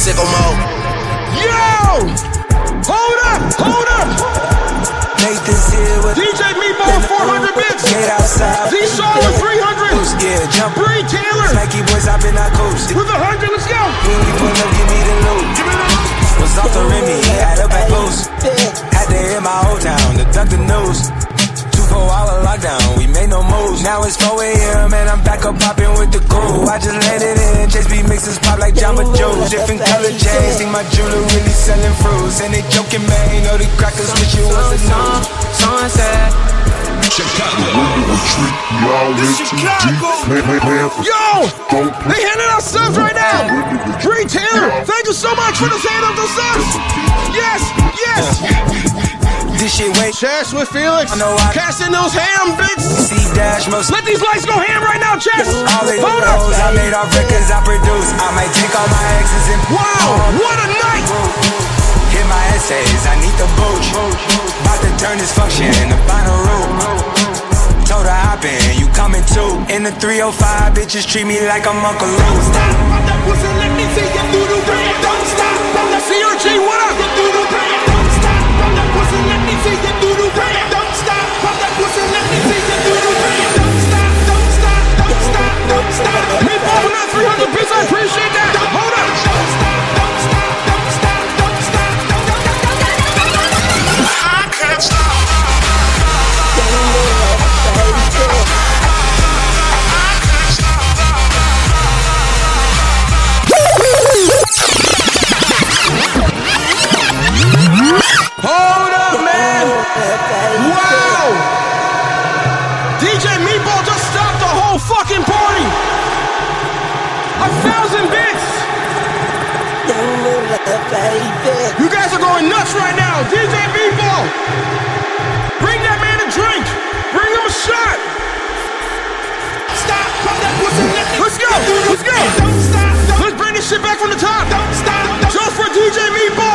Flame, sicko mode. Yo! Hold up! Hold up! Nathan's here with DJ Meatball 400 bits. Get outside. Z Shaw with 300. Yeah, jump. Bree Taylor. Nike boys, I've been out coast. With a 100, let's go. When we pull up, give me the loot. Was off the Remy, had up at post. Had to hit my old town to duck the news. Now it's 4 a.m. and I'm back up popping with the crew. I just landed in, Chase B mixes pop like Jamba Juice. Different color chains, think my jeweler really selling fruits. And they joking, man, you know the crackers wish you was a news. Sunset. Y'all in too deep. Man, man, man, Yo! They handing out subs right now. Bree Taylor, thank you so much for this hand of the subs. Yes, yes. This shit wait. Chess with Felix. Casting those ham bits. Dash most. Let these lights go ham right now, Chess. All they Hold knows I up. made off records I produce. I might take all my exes and Wow, what a night. Hit my essays, I need the booch. About to turn this function into final room. Told her hop in, you coming too. In the 305, bitches treat me like I'm Uncle Luke. Don't stop. I'm that pussy, let me see you through the rain. Don't stop, I'm the CRG, what up? For that 300 bits, I appreciate that. Hold up. Hold up, man! You guys are going nuts right now! DJ Meatball! Bring that man a drink! Bring him a shot! Stop! Let's go! Let's go! Let's bring this shit back from the top! Just for DJ Meatball!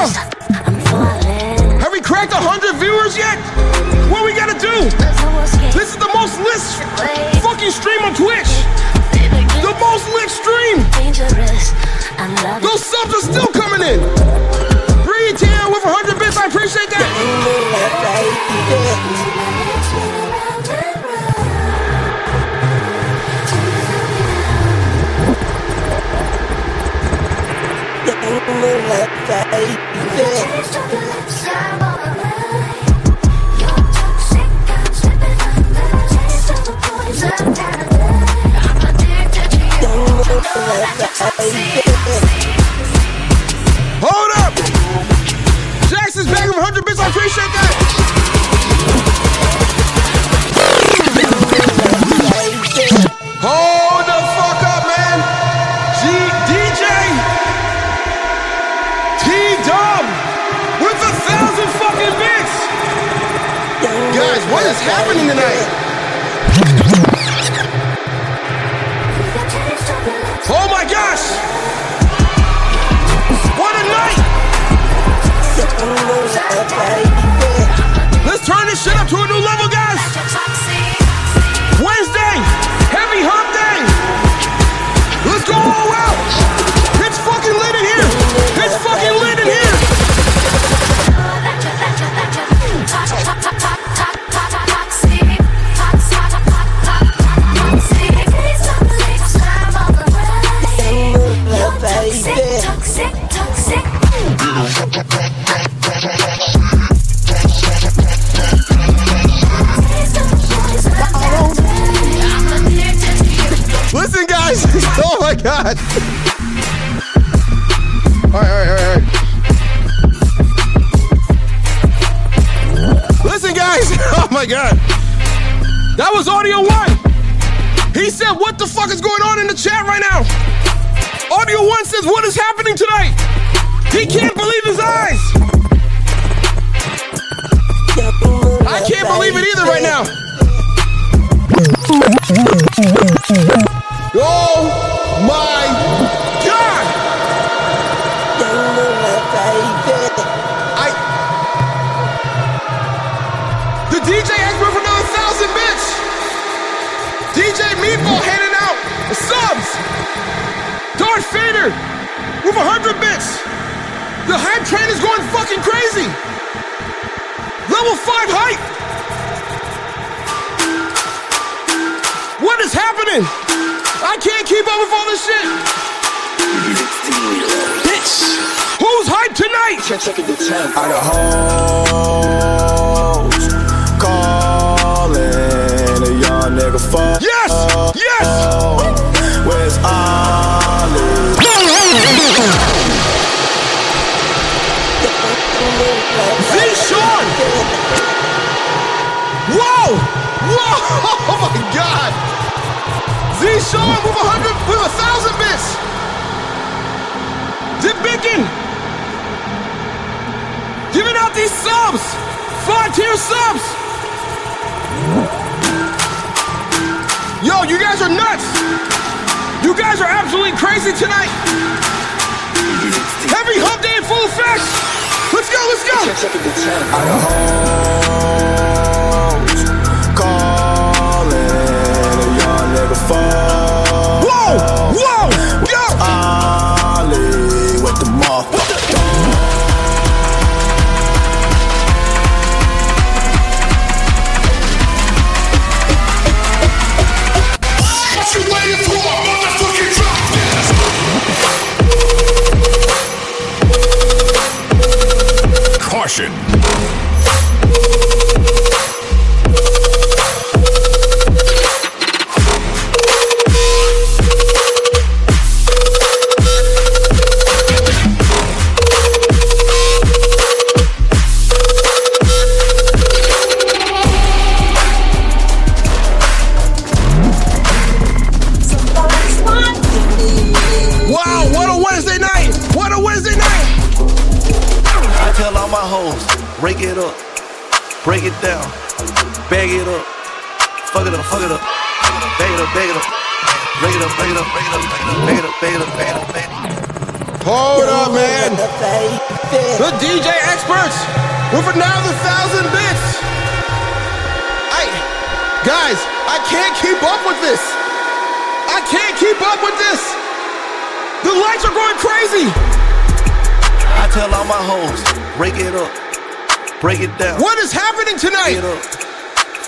Go. Have we cracked hundred viewers yet? What we gotta do? This is the most lit fucking stream on Twitch. The most lit stream. Those subs are still coming in. Breathe here with 100 bits. I appreciate that. Hold up. Jackson's back with 100 bits. I appreciate that. What is happening tonight? What is happening Whoa! Whoa! Oh my god! Z Sean with a hundred with a thousand bits! Dip Bacon! Giving out these subs! Five tier subs! Yo, you guys are nuts! You guys are absolutely crazy tonight! Heavy hump day in full effect! Let's go, let's go! Fuck. Whoa! Whoa! Yo! Ollie with the motherfucker. Caution. Down, bag it up, fuck it up, fuck it up, bag it up, bag it up, break it up, break it up, break it up, bag it up, bag it up, bag it up, bag it up. Hold up, man. The DJ experts with another thousand bits. I, guys, I can't keep up with this. I can't keep up with this. The lights are going crazy. I tell all my hoes, break it up, break it down. What is happening tonight? Break it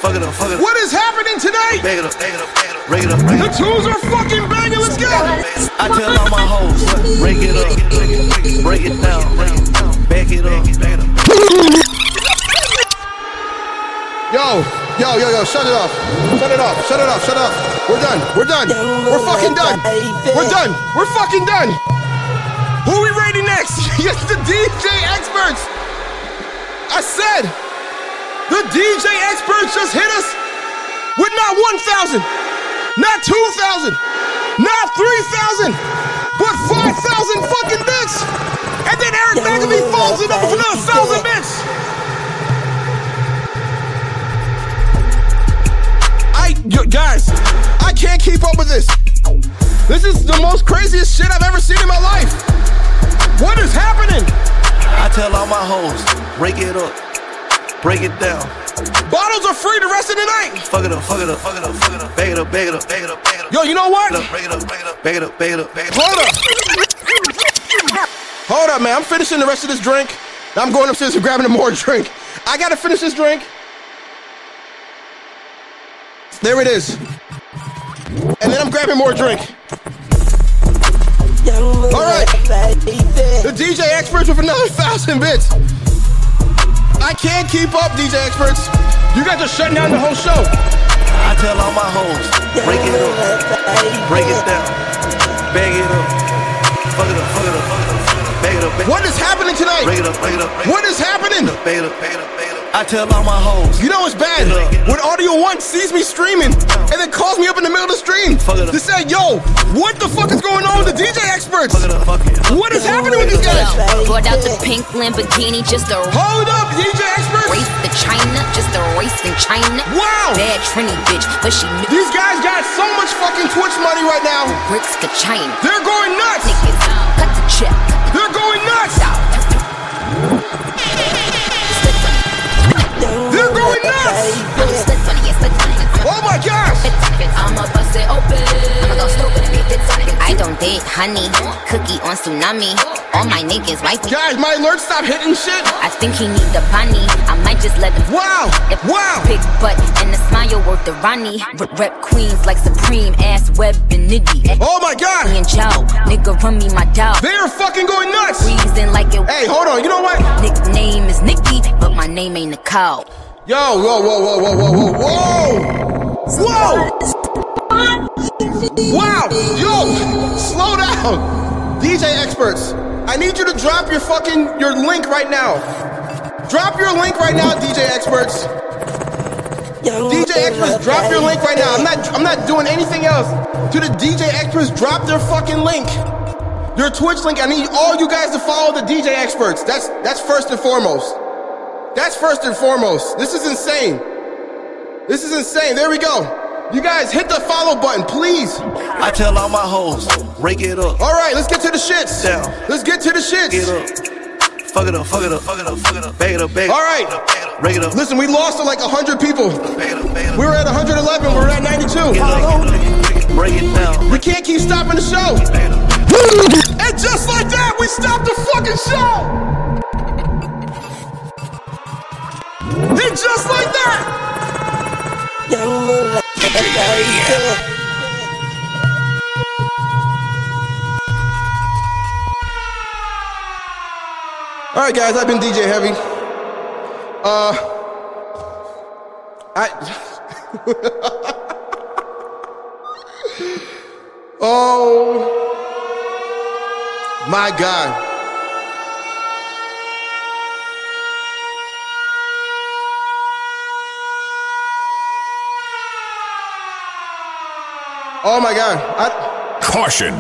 fuck it up, fuck it up. What is happening tonight? Bag it up, bag it up, bag it up, break it up, break it The up. tunes are fucking banging. Let's go. I tell all my hoes, break it up, break it down, back it up, back it up. Yo, yo, yo, yo, shut it off. Shut it off. Shut it off. Shut it off. We're done. We're done. We're fucking done. We're done. We're fucking done. Who are we rating next? yes, the DJ experts. I said, the DJ experts just hit us with not 1,000, not 2,000, not 3,000, but 5,000 fucking bits. And then Eric McAfee falls in with another 1,000 bits. I, guys, I can't keep up with this. This is the most craziest shit I've ever seen in my life. What is happening? I tell all my hoes, break it up, break it down. Bottles are free the rest of the night. Fuck it up, fuck it up, fuck it up, fuck it up, bag it up, bag it up, bag it up, bag it up. Yo, you know what? Break it up, break it up, bag it up, bag it up, bag it up. Hold up. Hold up, man. I'm finishing the rest of this drink. I'm going upstairs and grabbing a more drink. I gotta finish this drink. There it is. And then I'm grabbing more drink. All right. The DJ experts with another thousand bits. I can't keep up, DJ experts. You guys are shutting down the whole show. I tell all my hoes, break it up, break it down, bag it up, fuck it up, fuck it up, fuck it up, bag it up, bag it up. What is happening tonight? Break it up, break it up, break it up. What is happening? Bag it up, bag it up, bag it up. I tell all my hoes, You know what's bad? When Audio One sees me streaming and then calls me up in the middle of the stream to say, yo, what the fuck is going on with the DJ experts? What is happening with these guys? Brought out the pink Lamborghini just to Hold up, DJ experts. race the China, just a race in China. Wow. Bad Trini bitch, but she knew These guys got so much fucking Twitch money right now. bricks to China. They're going nuts. Niggas, cut the check. They're going nuts. They're. Oh my gosh. I'ma bust it open. I'ma go stupid and make it I don't date honey, cookie on tsunami. All my niggas wife me. Guys, my alert stop hitting shit. I think he need the bunny. I might just let him. Wow, wow. Big butt and a smile worth the Ronnie. Rep, queens like Supreme, ass web and niggy. Oh my god. Me and Joe, nigga run me my dog. They are fucking going nuts. Reason like it. Hey, hold on. You know what? Nickname is Nicky, but my name ain't Nicole. Yo, whoa, whoa, whoa, whoa, whoa, whoa, whoa, whoa! Wow, yo, slow down, DJ experts. I need you to drop your fucking your link right now. Drop your link right now, DJ experts. DJ experts, drop your link right now. I'm not, I'm not doing anything else. To the DJ experts, drop their fucking link. Your Twitch link. I need all you guys to follow the DJ experts. That's that's first and foremost. That's first and foremost. This is insane. This is insane. There we go. You guys hit the follow button, please. I tell all my hoes, break it up. All right, let's get to the shits. Down. Let's get to the shits. Get up. Fuck it up, fuck it up, fuck it up, fuck it up. Bag it up, bag it up. All right. Break it up. Listen, we lost to like 100 people. Bag it up, bag it up. We were at 111. We're at 92. Get up. Break it down. We can't keep stopping the show. And just like that, we stopped the fucking show. And just like that. All right, guys, I've been DJ Heavy. Uh, I. oh my God. Oh my God. I, Caution.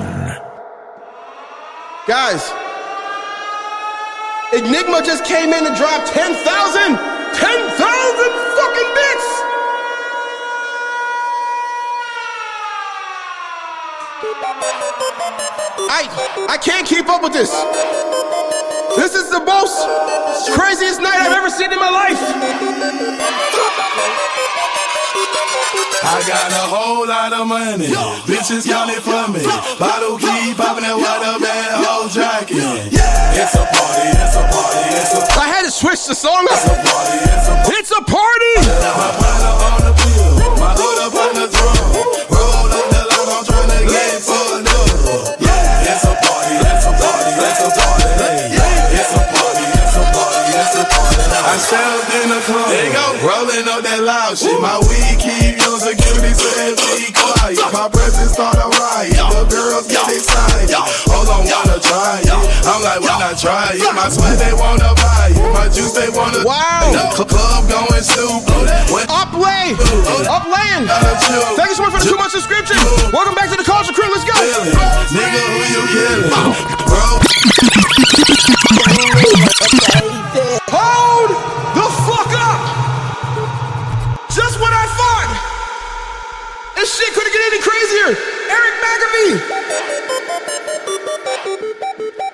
guys, Enigma just came in and dropped 10,000! 10,000 fucking bits! I I can't keep up with this. This is the most craziest night I've ever seen in my life. I got a whole lot of money. Bitches counting for me. Bottle keep popping that water bad whole jacket. It's a party, it's a party, it's a I had to switch the song up. party, it's a party. It's a party! My partner on party. In the club, there you go, rolling up that loud shit. My weed keep your security says be quiet. My presence start a riot, the girls get excited. Hold on, wanna try it? I'm like, why not try it? My sweat they wanna buy it, my juice they wanna. Wow. The club going stupid. When Uplay! Uplaying! Thank you so much for the two month subscription! Welcome back to the Culture Crew, let's go! Nigga, who you killing? Bro. Hold this shit couldn't get any crazier, Eric McAfee!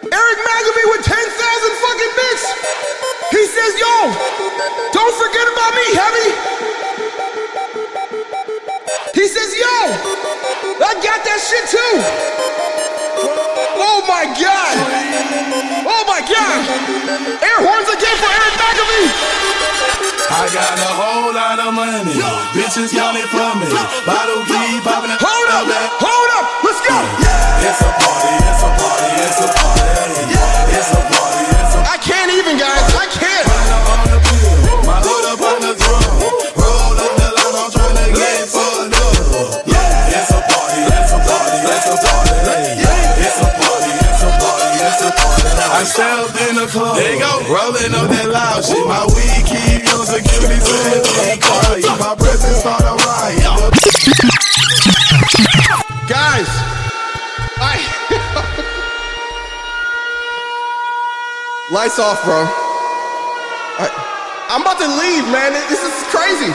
Eric McAfee with 10,000 fucking bits! He says, yo, don't forget about me, heavy! He says, yo, I got that shit too! Oh my god! Oh my god! Air horns again for Eric McAfee! I got a whole lot of money. Bitches counting for me. Bottle keep popping. Hold up! Hold I stepped in the club. There you go. Rolling up that loud shit. My weed keep your security says be quiet. My presence start a riot. Guys, I. Lights off, bro. I, I'm about to leave, man. This is crazy.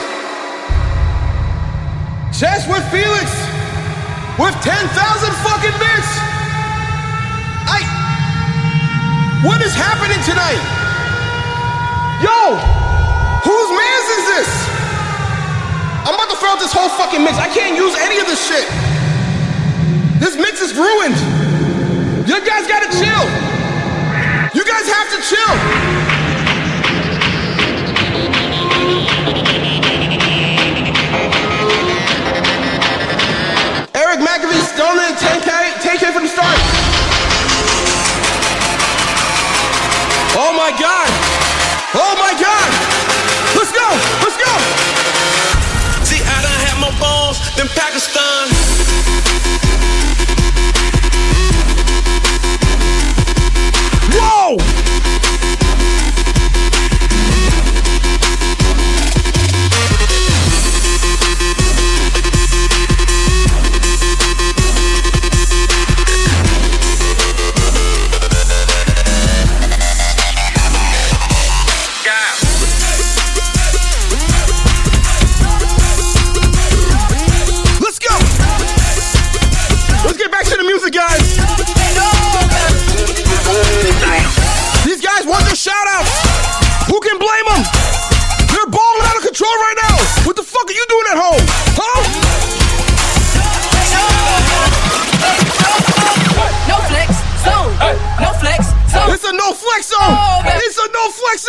Chess with Felix with 10,000 fucking bits. What is happening tonight? Yo, whose mans is this? I'm about to throw out this whole fucking mix. I can't use any of this shit. This mix is ruined. You guys gotta chill. You guys have to chill. Eric McAfee donated 10K, 10K from the start. impact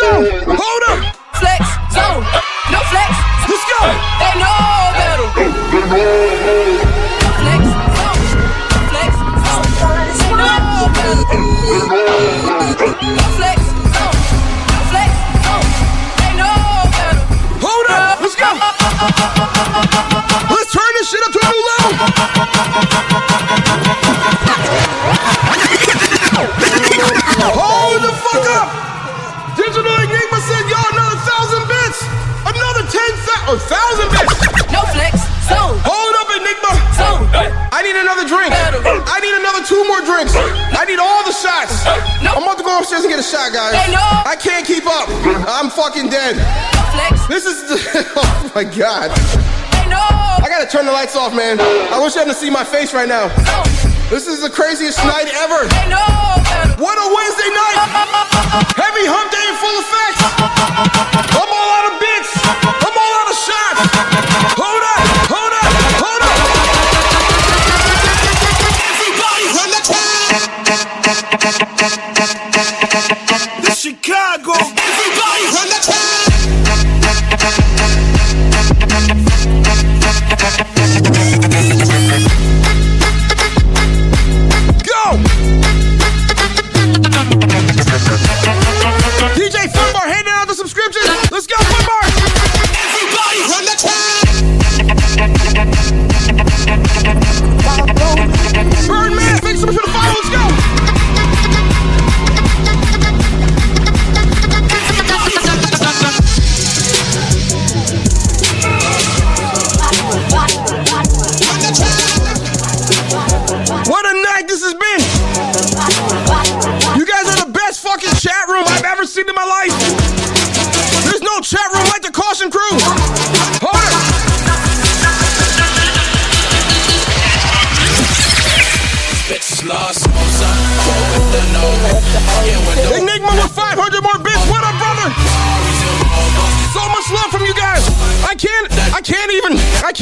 zone. Hold up. Flex zone. No flex. Let's go. They know better. No flex zone. No flex zone. They know better. No flex zone. No flex zone. They know better. Hold up. Let's go. Let's turn this shit up to a new level. Ten thousand, bits. No flex zone. Hold up, Enigma. Zone. I need another drink. I need another two more drinks. I need all the shots. I'm about to go upstairs and get a shot, guys. I can't keep up. I'm fucking dead. This is. oh my god. I gotta turn the lights off, man. I wish you hadn't see my face right now. This is the craziest night ever. What a Wednesday night! Heavy hump day in full effect. I'm all out of bits. Chicago. Everybody run the track.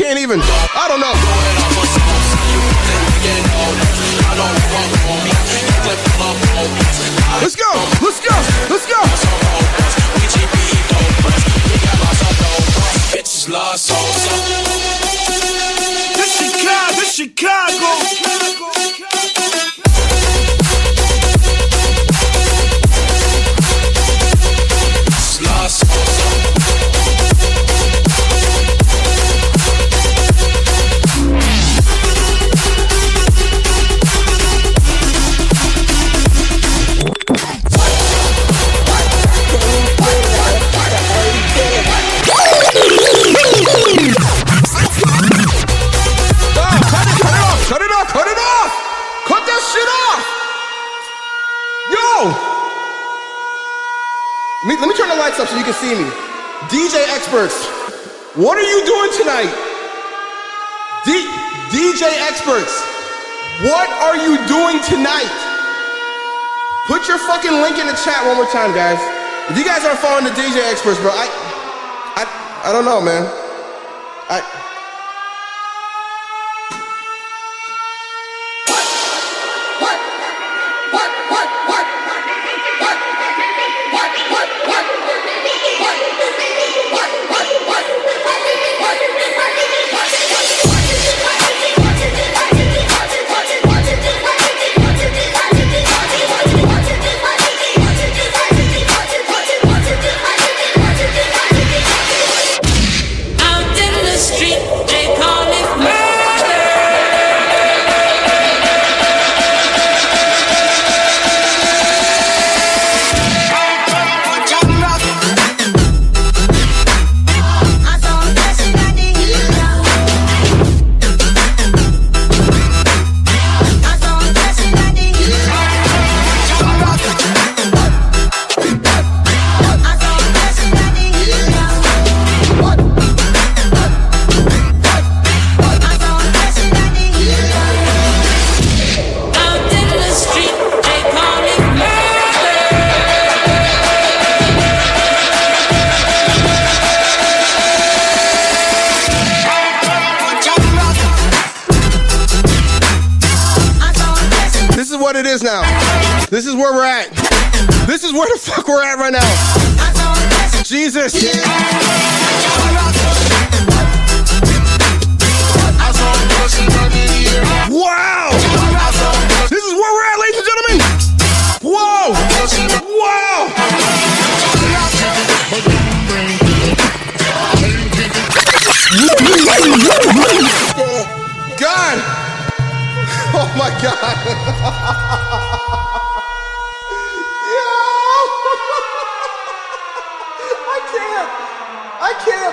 Can't even. I don't know. Let's go. Let's go. Let's go. The Chicago. The Chicago. See me. DJ experts, what are you doing tonight? D- DJ experts, what are you doing tonight? Put your fucking link in the chat one more time, guys. If you guys aren't following the DJ experts, bro, I, I, I don't know, man. I. where the fuck we're at right now. Jesus. Wow. This is where we're at, ladies and gentlemen. Whoa. Wow. God. Oh my God.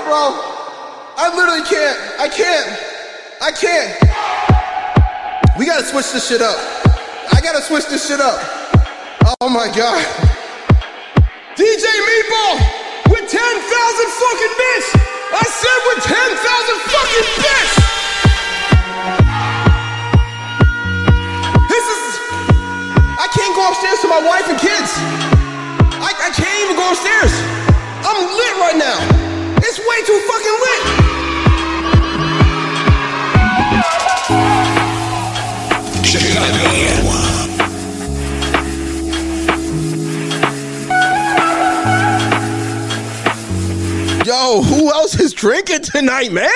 can't, bro. I literally can't. I can't. I can't. We gotta switch this shit up. I gotta switch this shit up. Oh my god. DJ Meatball with 10,000 fucking bits. I said with 10,000 fucking bits. This is. I can't go upstairs to my wife and kids. I, I can't even go upstairs. I'm lit right now. It's way too fucking lit. Yo, who else is drinking tonight, man?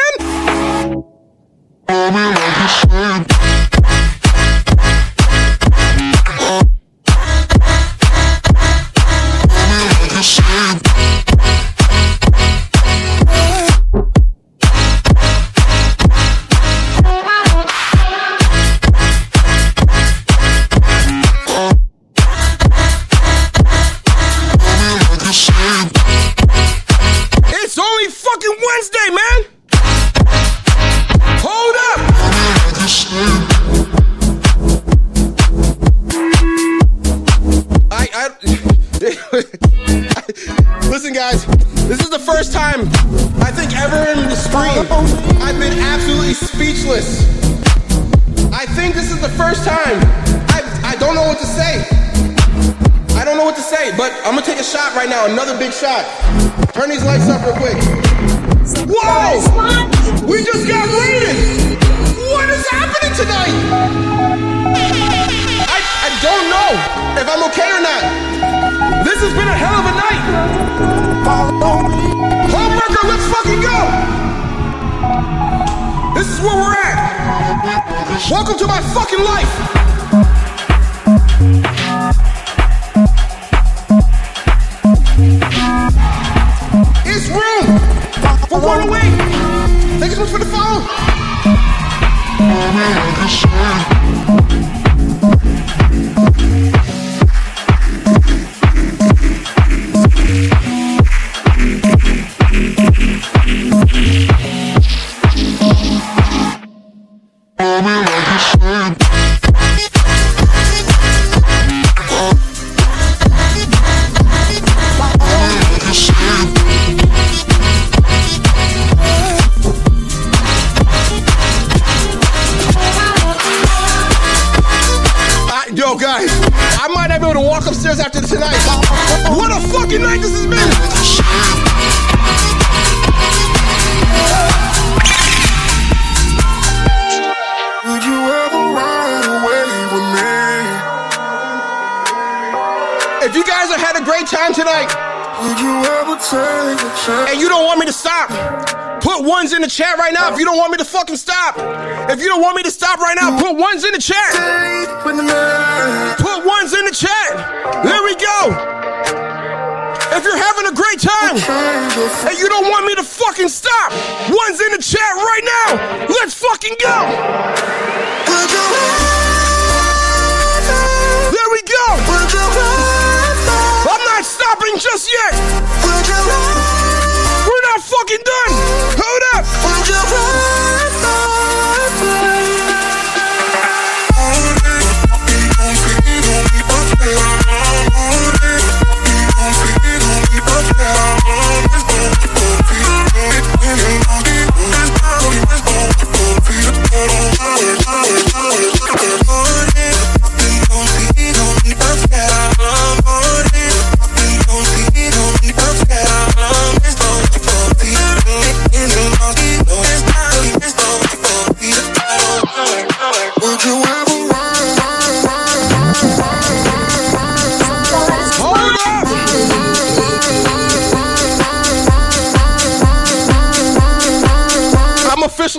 the chat right now. Let's fucking go.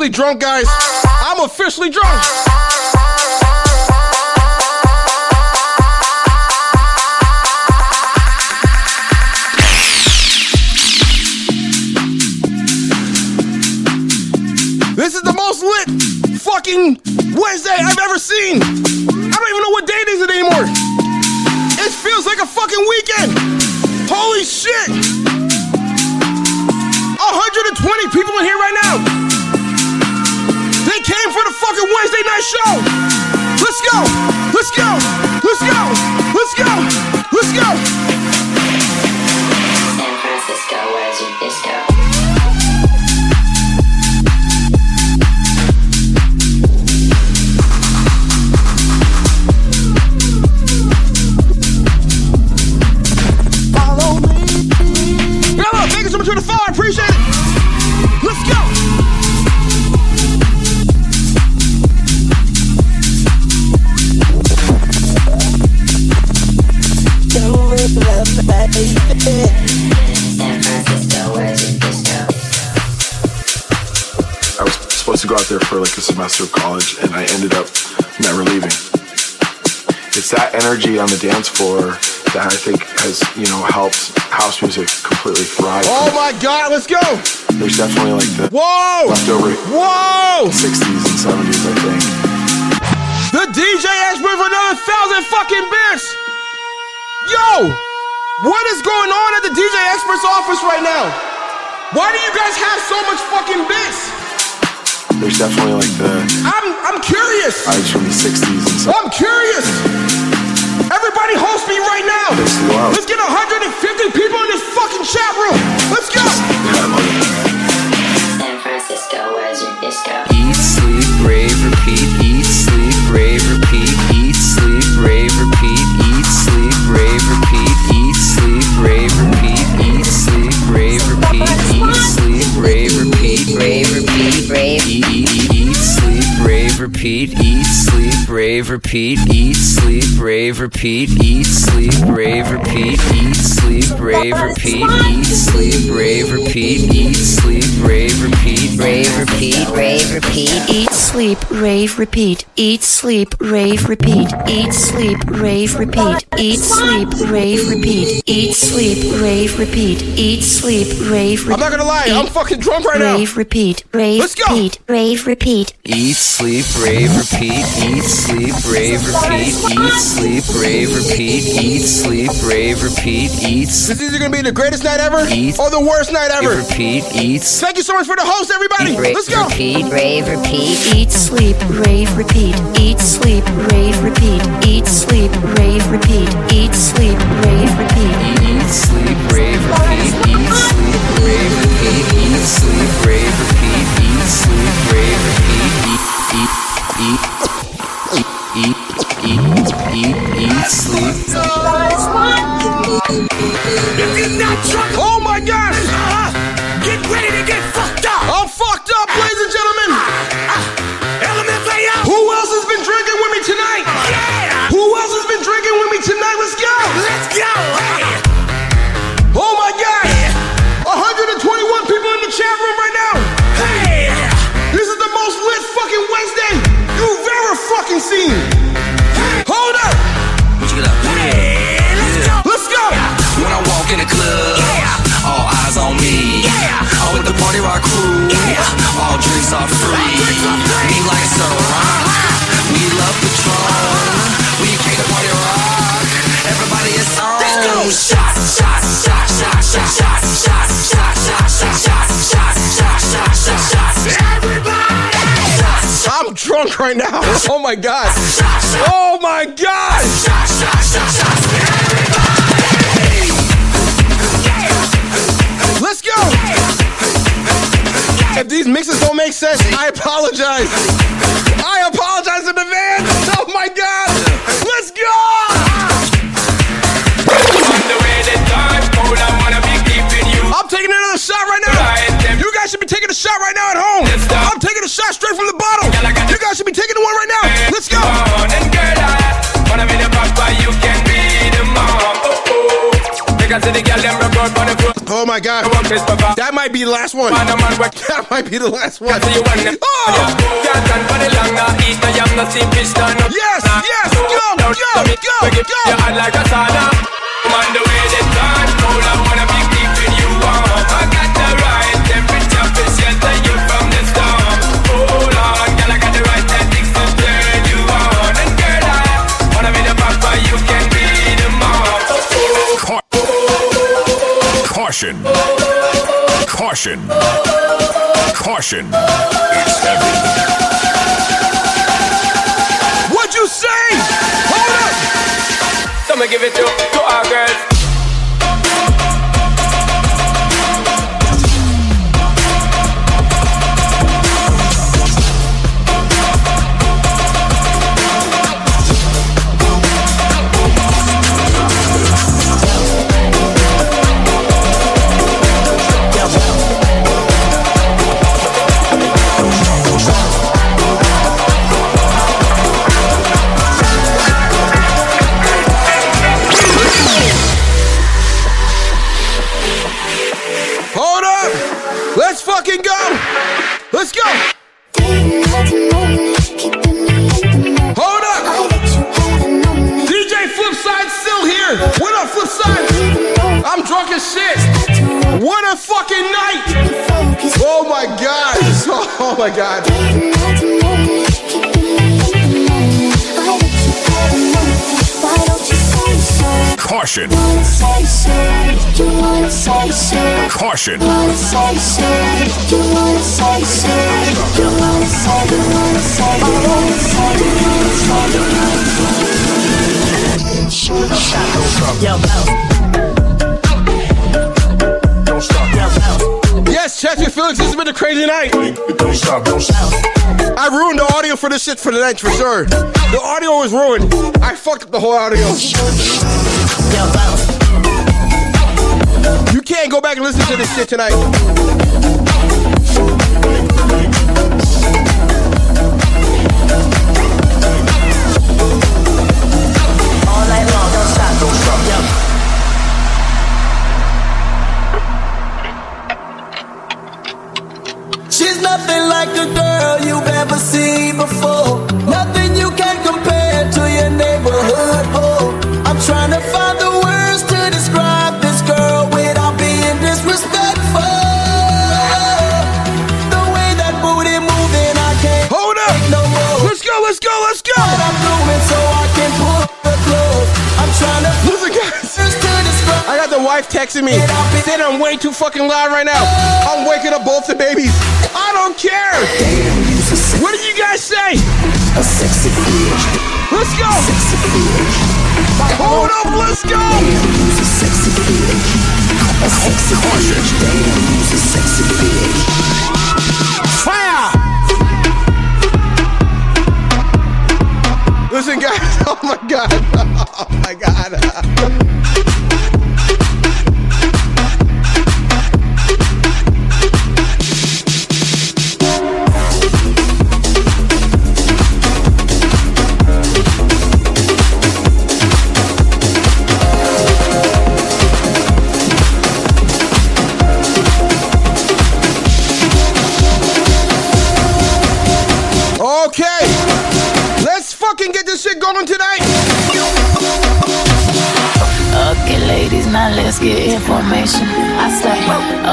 officially drunk, guys. I'm officially drunk. Office right now? Why do you guys have so much fucking bits? There's definitely like the I'm I'm curious. vibes from the 60s and 70s. I'm curious. Everybody host me right now. Let's get 150 people in this fucking chat room. Let's repeat, east rave, repeat. Eat, sleep, rave, repeat. Eat, sleep, rave, repeat. Eat, sleep, rave, repeat. Eat, sleep, rave, repeat. Eat, sleep, rave, repeat. Rave, repeat, rave, repeat. Eat, sleep, rave, repeat. Eat, sleep, rave, repeat. Eat, sleep, rave, repeat. Eat, sleep, rave, repeat. Eat, sleep, rave, repeat. Eat, sleep, rave, repeat. Eat, sleep, brave repeat, eat, sleep, brave repeat, I'm not gonna lie, I'm fucking drunk right now. Rave, repeat. Rave, Let's go. repeat. Rave, repeat. Eat, sleep, rave, repeat. Eat, sleep, rave, repeat. Eat, sleep, rave, repeat. Eat, sleep, rave, repeat. Eat, This is either gonna be the greatest night ever Eat. or the worst night ever. repeat. Eat, Thank you so much for the host, everybody. Rave, Let's go. Repeat, rave, repeat. Eat, sleep, rave, repeat. Eat, sleep, rave, repeat. Eat, sleep, rave, repeat. Eat, sleep, rave, repeat. Eat, sleep, rave, repeat. Eat, sleep, rave, repeat. Eat, sleep, rave, repeat. Eat, sleep, rave, repeat. Eat, eat, eat, eat, eat, eat, eat, sleep. Not Oh my gosh! With the party rock crew. All drinks are free. Me like so We love Patron. We came to party rock. Everybody is on. Let's go. Shots, shots, shots, shots, shots, shots, shots, shots, shots, shots, shots, shots, shots, shots, shots, shots. Everybody. I'm drunk right now. Oh my god. Oh my god. shots, shots, shots, shots. Let's go. If these mixes don't make sense, I apologize. I apologize in advance. Oh my god. Let's go. I'm taking another shot right now. You guys should be taking a shot right now at home. I'm taking a shot straight from the bottle. You guys should be taking one right now. Let's go. Oh my God. That might be the last one. That might be the last one. Oh! Yes, yes, go, go, go, go. Caution. Caution. Caution. It's heavy. What'd you say? Hold up. So me give it to, to our girls. Drunk as shit. What a fucking night. Oh my god. Oh my god. Caution. Caution. Yes, A crazy night. I ruined the audio for this shit for the night for sure. The audio was ruined. I fucked up the whole audio. You can't go back and listen to this shit tonight. Wife texting me saying I'm way too fucking loud right now. I'm waking up both the babies. I don't care. What do you guys say? Let's go. Hold up, let's go. A sexy bitch? A sexy bitch. A sexy bitch? Fire! Listen, guys. Oh my god. Oh my god. Let's get information. I say,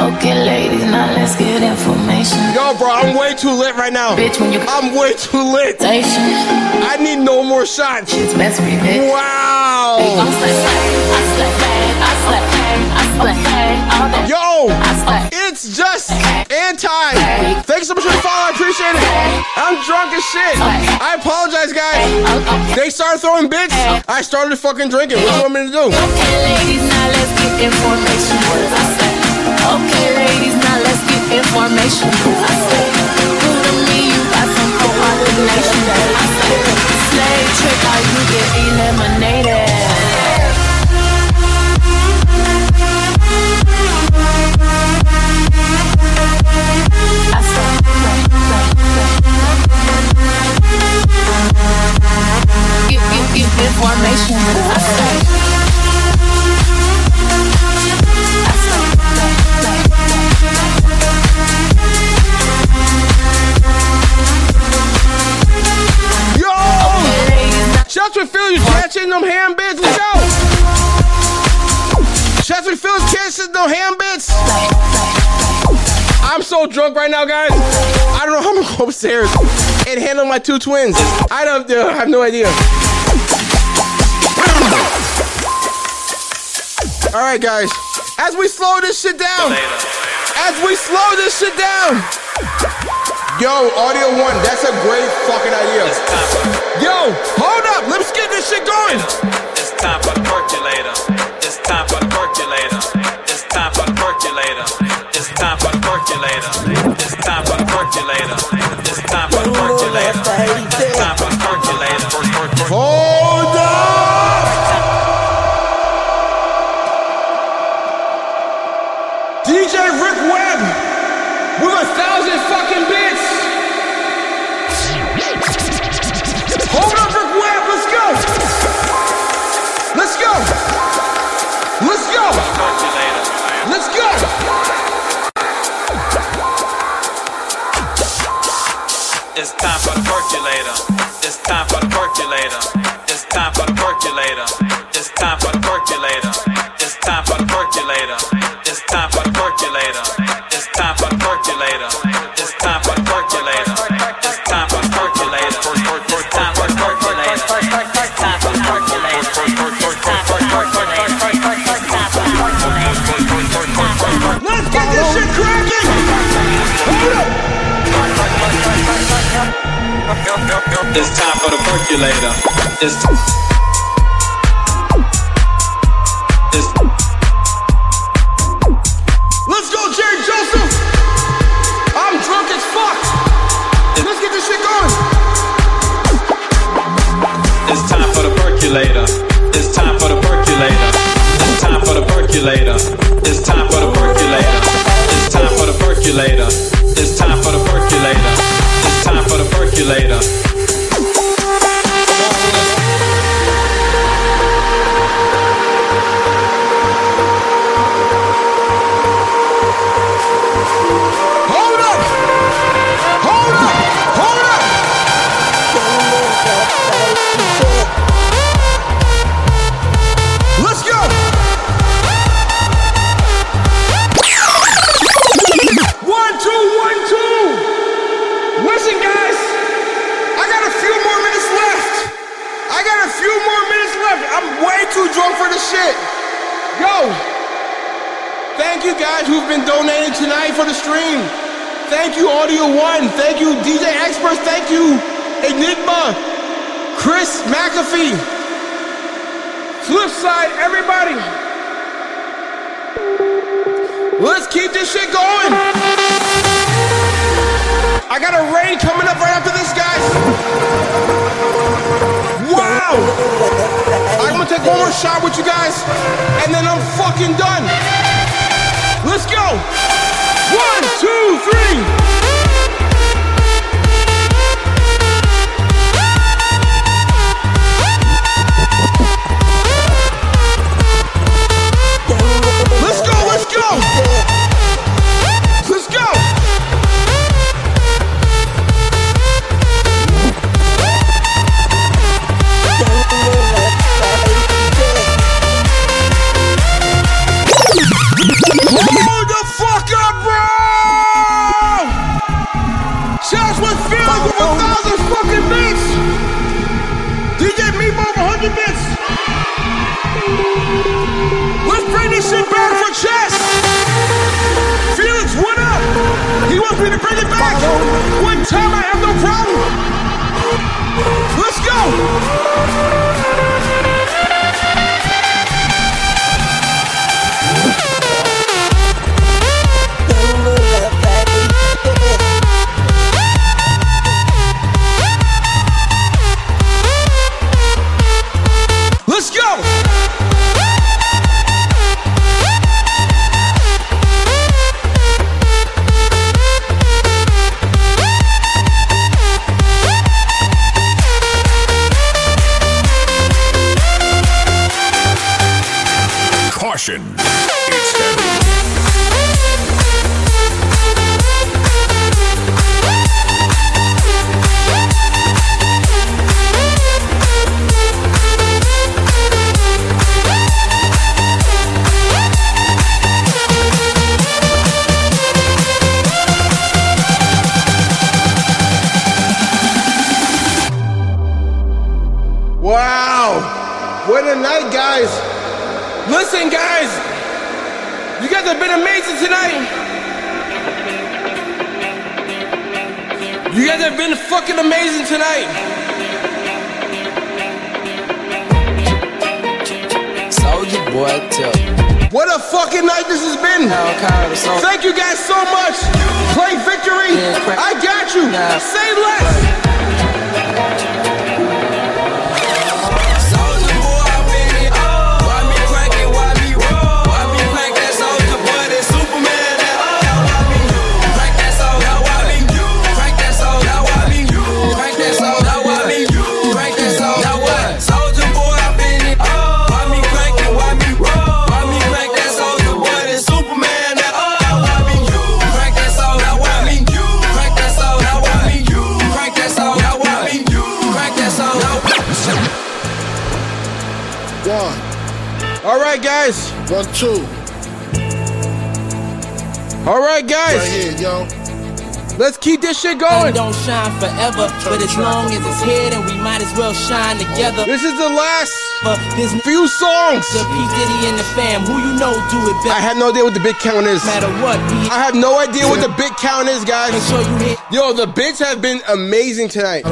okay, ladies, now let's get information. Yo, bro, I'm way too lit right now. Bitch, when you I'm way too lit. Station. I need no more shots. It's best for you, bitch. Wow. Gon' slay, slay. I slay, I slay, I slay, all that. Yo, I slay. Just anti. Thanks so much for the follow. I appreciate it. I'm drunk as shit. I apologize, guys. They started throwing bits. I started fucking drinking. What do you want me to do? Okay, ladies, now let's get information. Okay, ladies, now let's get information. I to me, you got some coordination. I give, give. I say. Yo! Shots with Phillies catching them ham bits. Let's go! With Phillies catching them ham bits. I'm so drunk right now, guys. I don't know how I'm gonna go upstairs and handle my two twins. I don't I have no idea. All right, guys. As we slow this shit down, as we slow this shit down. Yo, audio one, that's a great fucking idea. Yo, hold up, let's get this shit going. It's time for the percolator. It's time for the percolator. It's time for the percolator. It's time for the percolator. It's time for the percolator. It's time for the percolator. It's time for the percolator. Percolator. One. All right, guys. One, two. All right, guys. Right here, yo. Let's keep this shit Sun going. don't shine forever, but as long as it's here, then we might as well shine together. This is the last But there's few songs. the P Diddy and the fam. Who you know do it better. I have no idea what the big count is. Matter what, I have no idea what the big count is, guys. sure you hit Yo, the bits have been amazing tonight.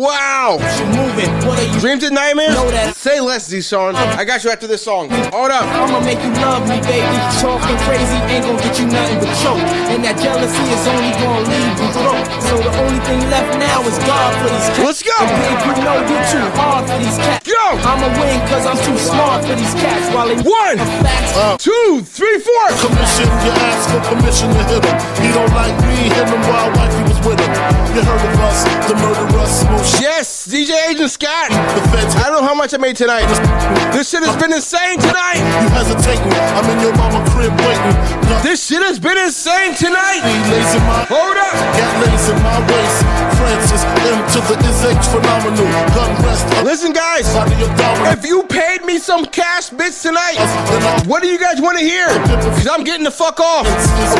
Wow. you're moving. What are you? Dreams and nightmares? Say less, Sean. I got you after this song. Hold up. I'ma make you love me, baby. Talking crazy ain't gonna get you nothing but choke. And that jealousy is only gonna leave you broke. So the only thing left now is God for these cats. Let's go. And babe, you know you too hard for these cats. Go. I'ma win cause I'm too smart for these cats. While they One, facts. Uh, two, three, four. Commission, you ask for permission to hit him. He don't like me, hit him while wifey was with him. You heard of us, the murderous, smoke shit. Yes, DJ Agent Scott. I don't know how much I made tonight. This shit has been insane tonight. you hesitating. I'm in your mama crib waiting. Got This shit has been insane tonight. lays in my Hold up. Got lays in my waist. Francis M to the is H phenomenal. Gun rest. Listen, guys. Body of dominant. If you paid me some cash bits tonight, what do you guys want to hear? Because I'm getting the fuck off.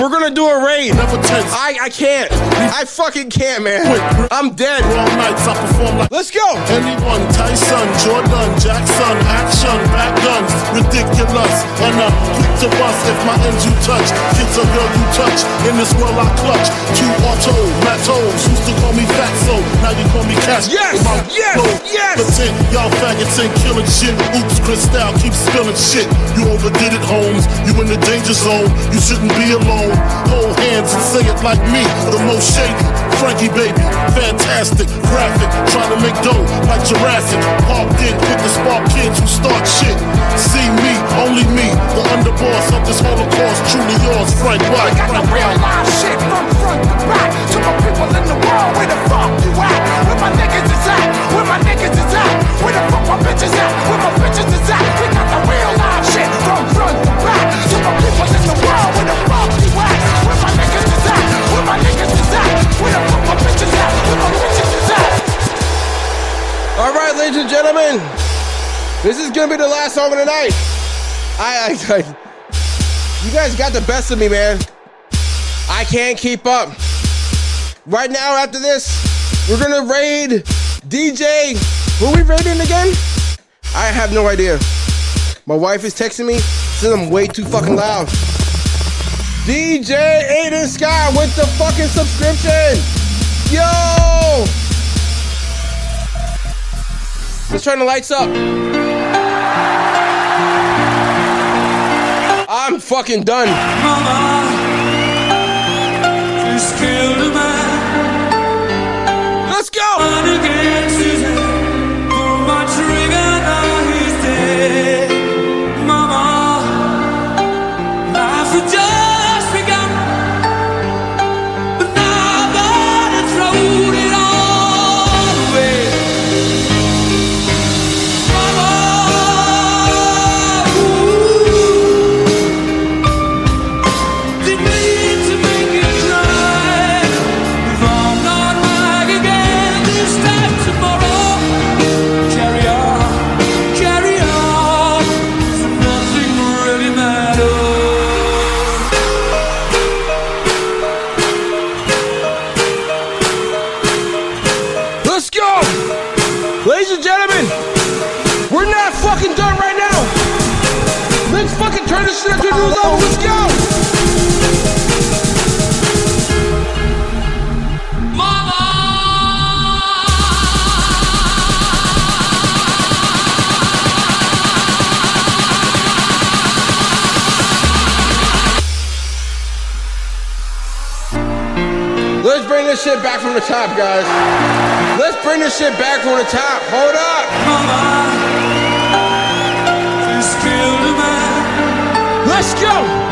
We're gonna do a raid. I I can't. I fucking can't, man. I'm dead. Wrong nights, I perform like Let's go. anyone. Tyson, Jordan, Jackson, action, back guns, ridiculous. And I'm quick to bust if my ends you touch. Kids a girl you touch. In this world I clutch. Two auto, Matos. Used to call me Fatso. Now you call me Cash. Yes, yes, yes. Pretend y'all faggots ain't killing shit. Oops, Cristal keep spilling shit. You overdid it, Holmes. You in the danger zone. You shouldn't be alone. Hold hands and say it like me. The most shady. Frankie baby, fantastic, graphic, trying to make dough like Jurassic. Parked in with the spark kids who start shit. See me, only me, the underboss of this Holocaust. Truly yours, Frank White. got the real live shit from front to back. To my people in the world, where the fuck you at? Where my niggas is at? Where my niggas is at? Where the fuck my bitches at? Where my bitches is at? All right, ladies and gentlemen, this is gonna be the last song of the night. I, I, I you guys got the best of me, man. I can't keep up. Right now, after this, we're gonna raid DJ. Who we raiding again? I have no idea. My wife is texting me, says I'm way too fucking loud. DJ Aiden Scott with the fucking subscription. Yo! Let's turn the lights up. I'm fucking done. Let's go. This shit back from the top, guys. Let's bring this shit back from the top. Hold up. Let's go.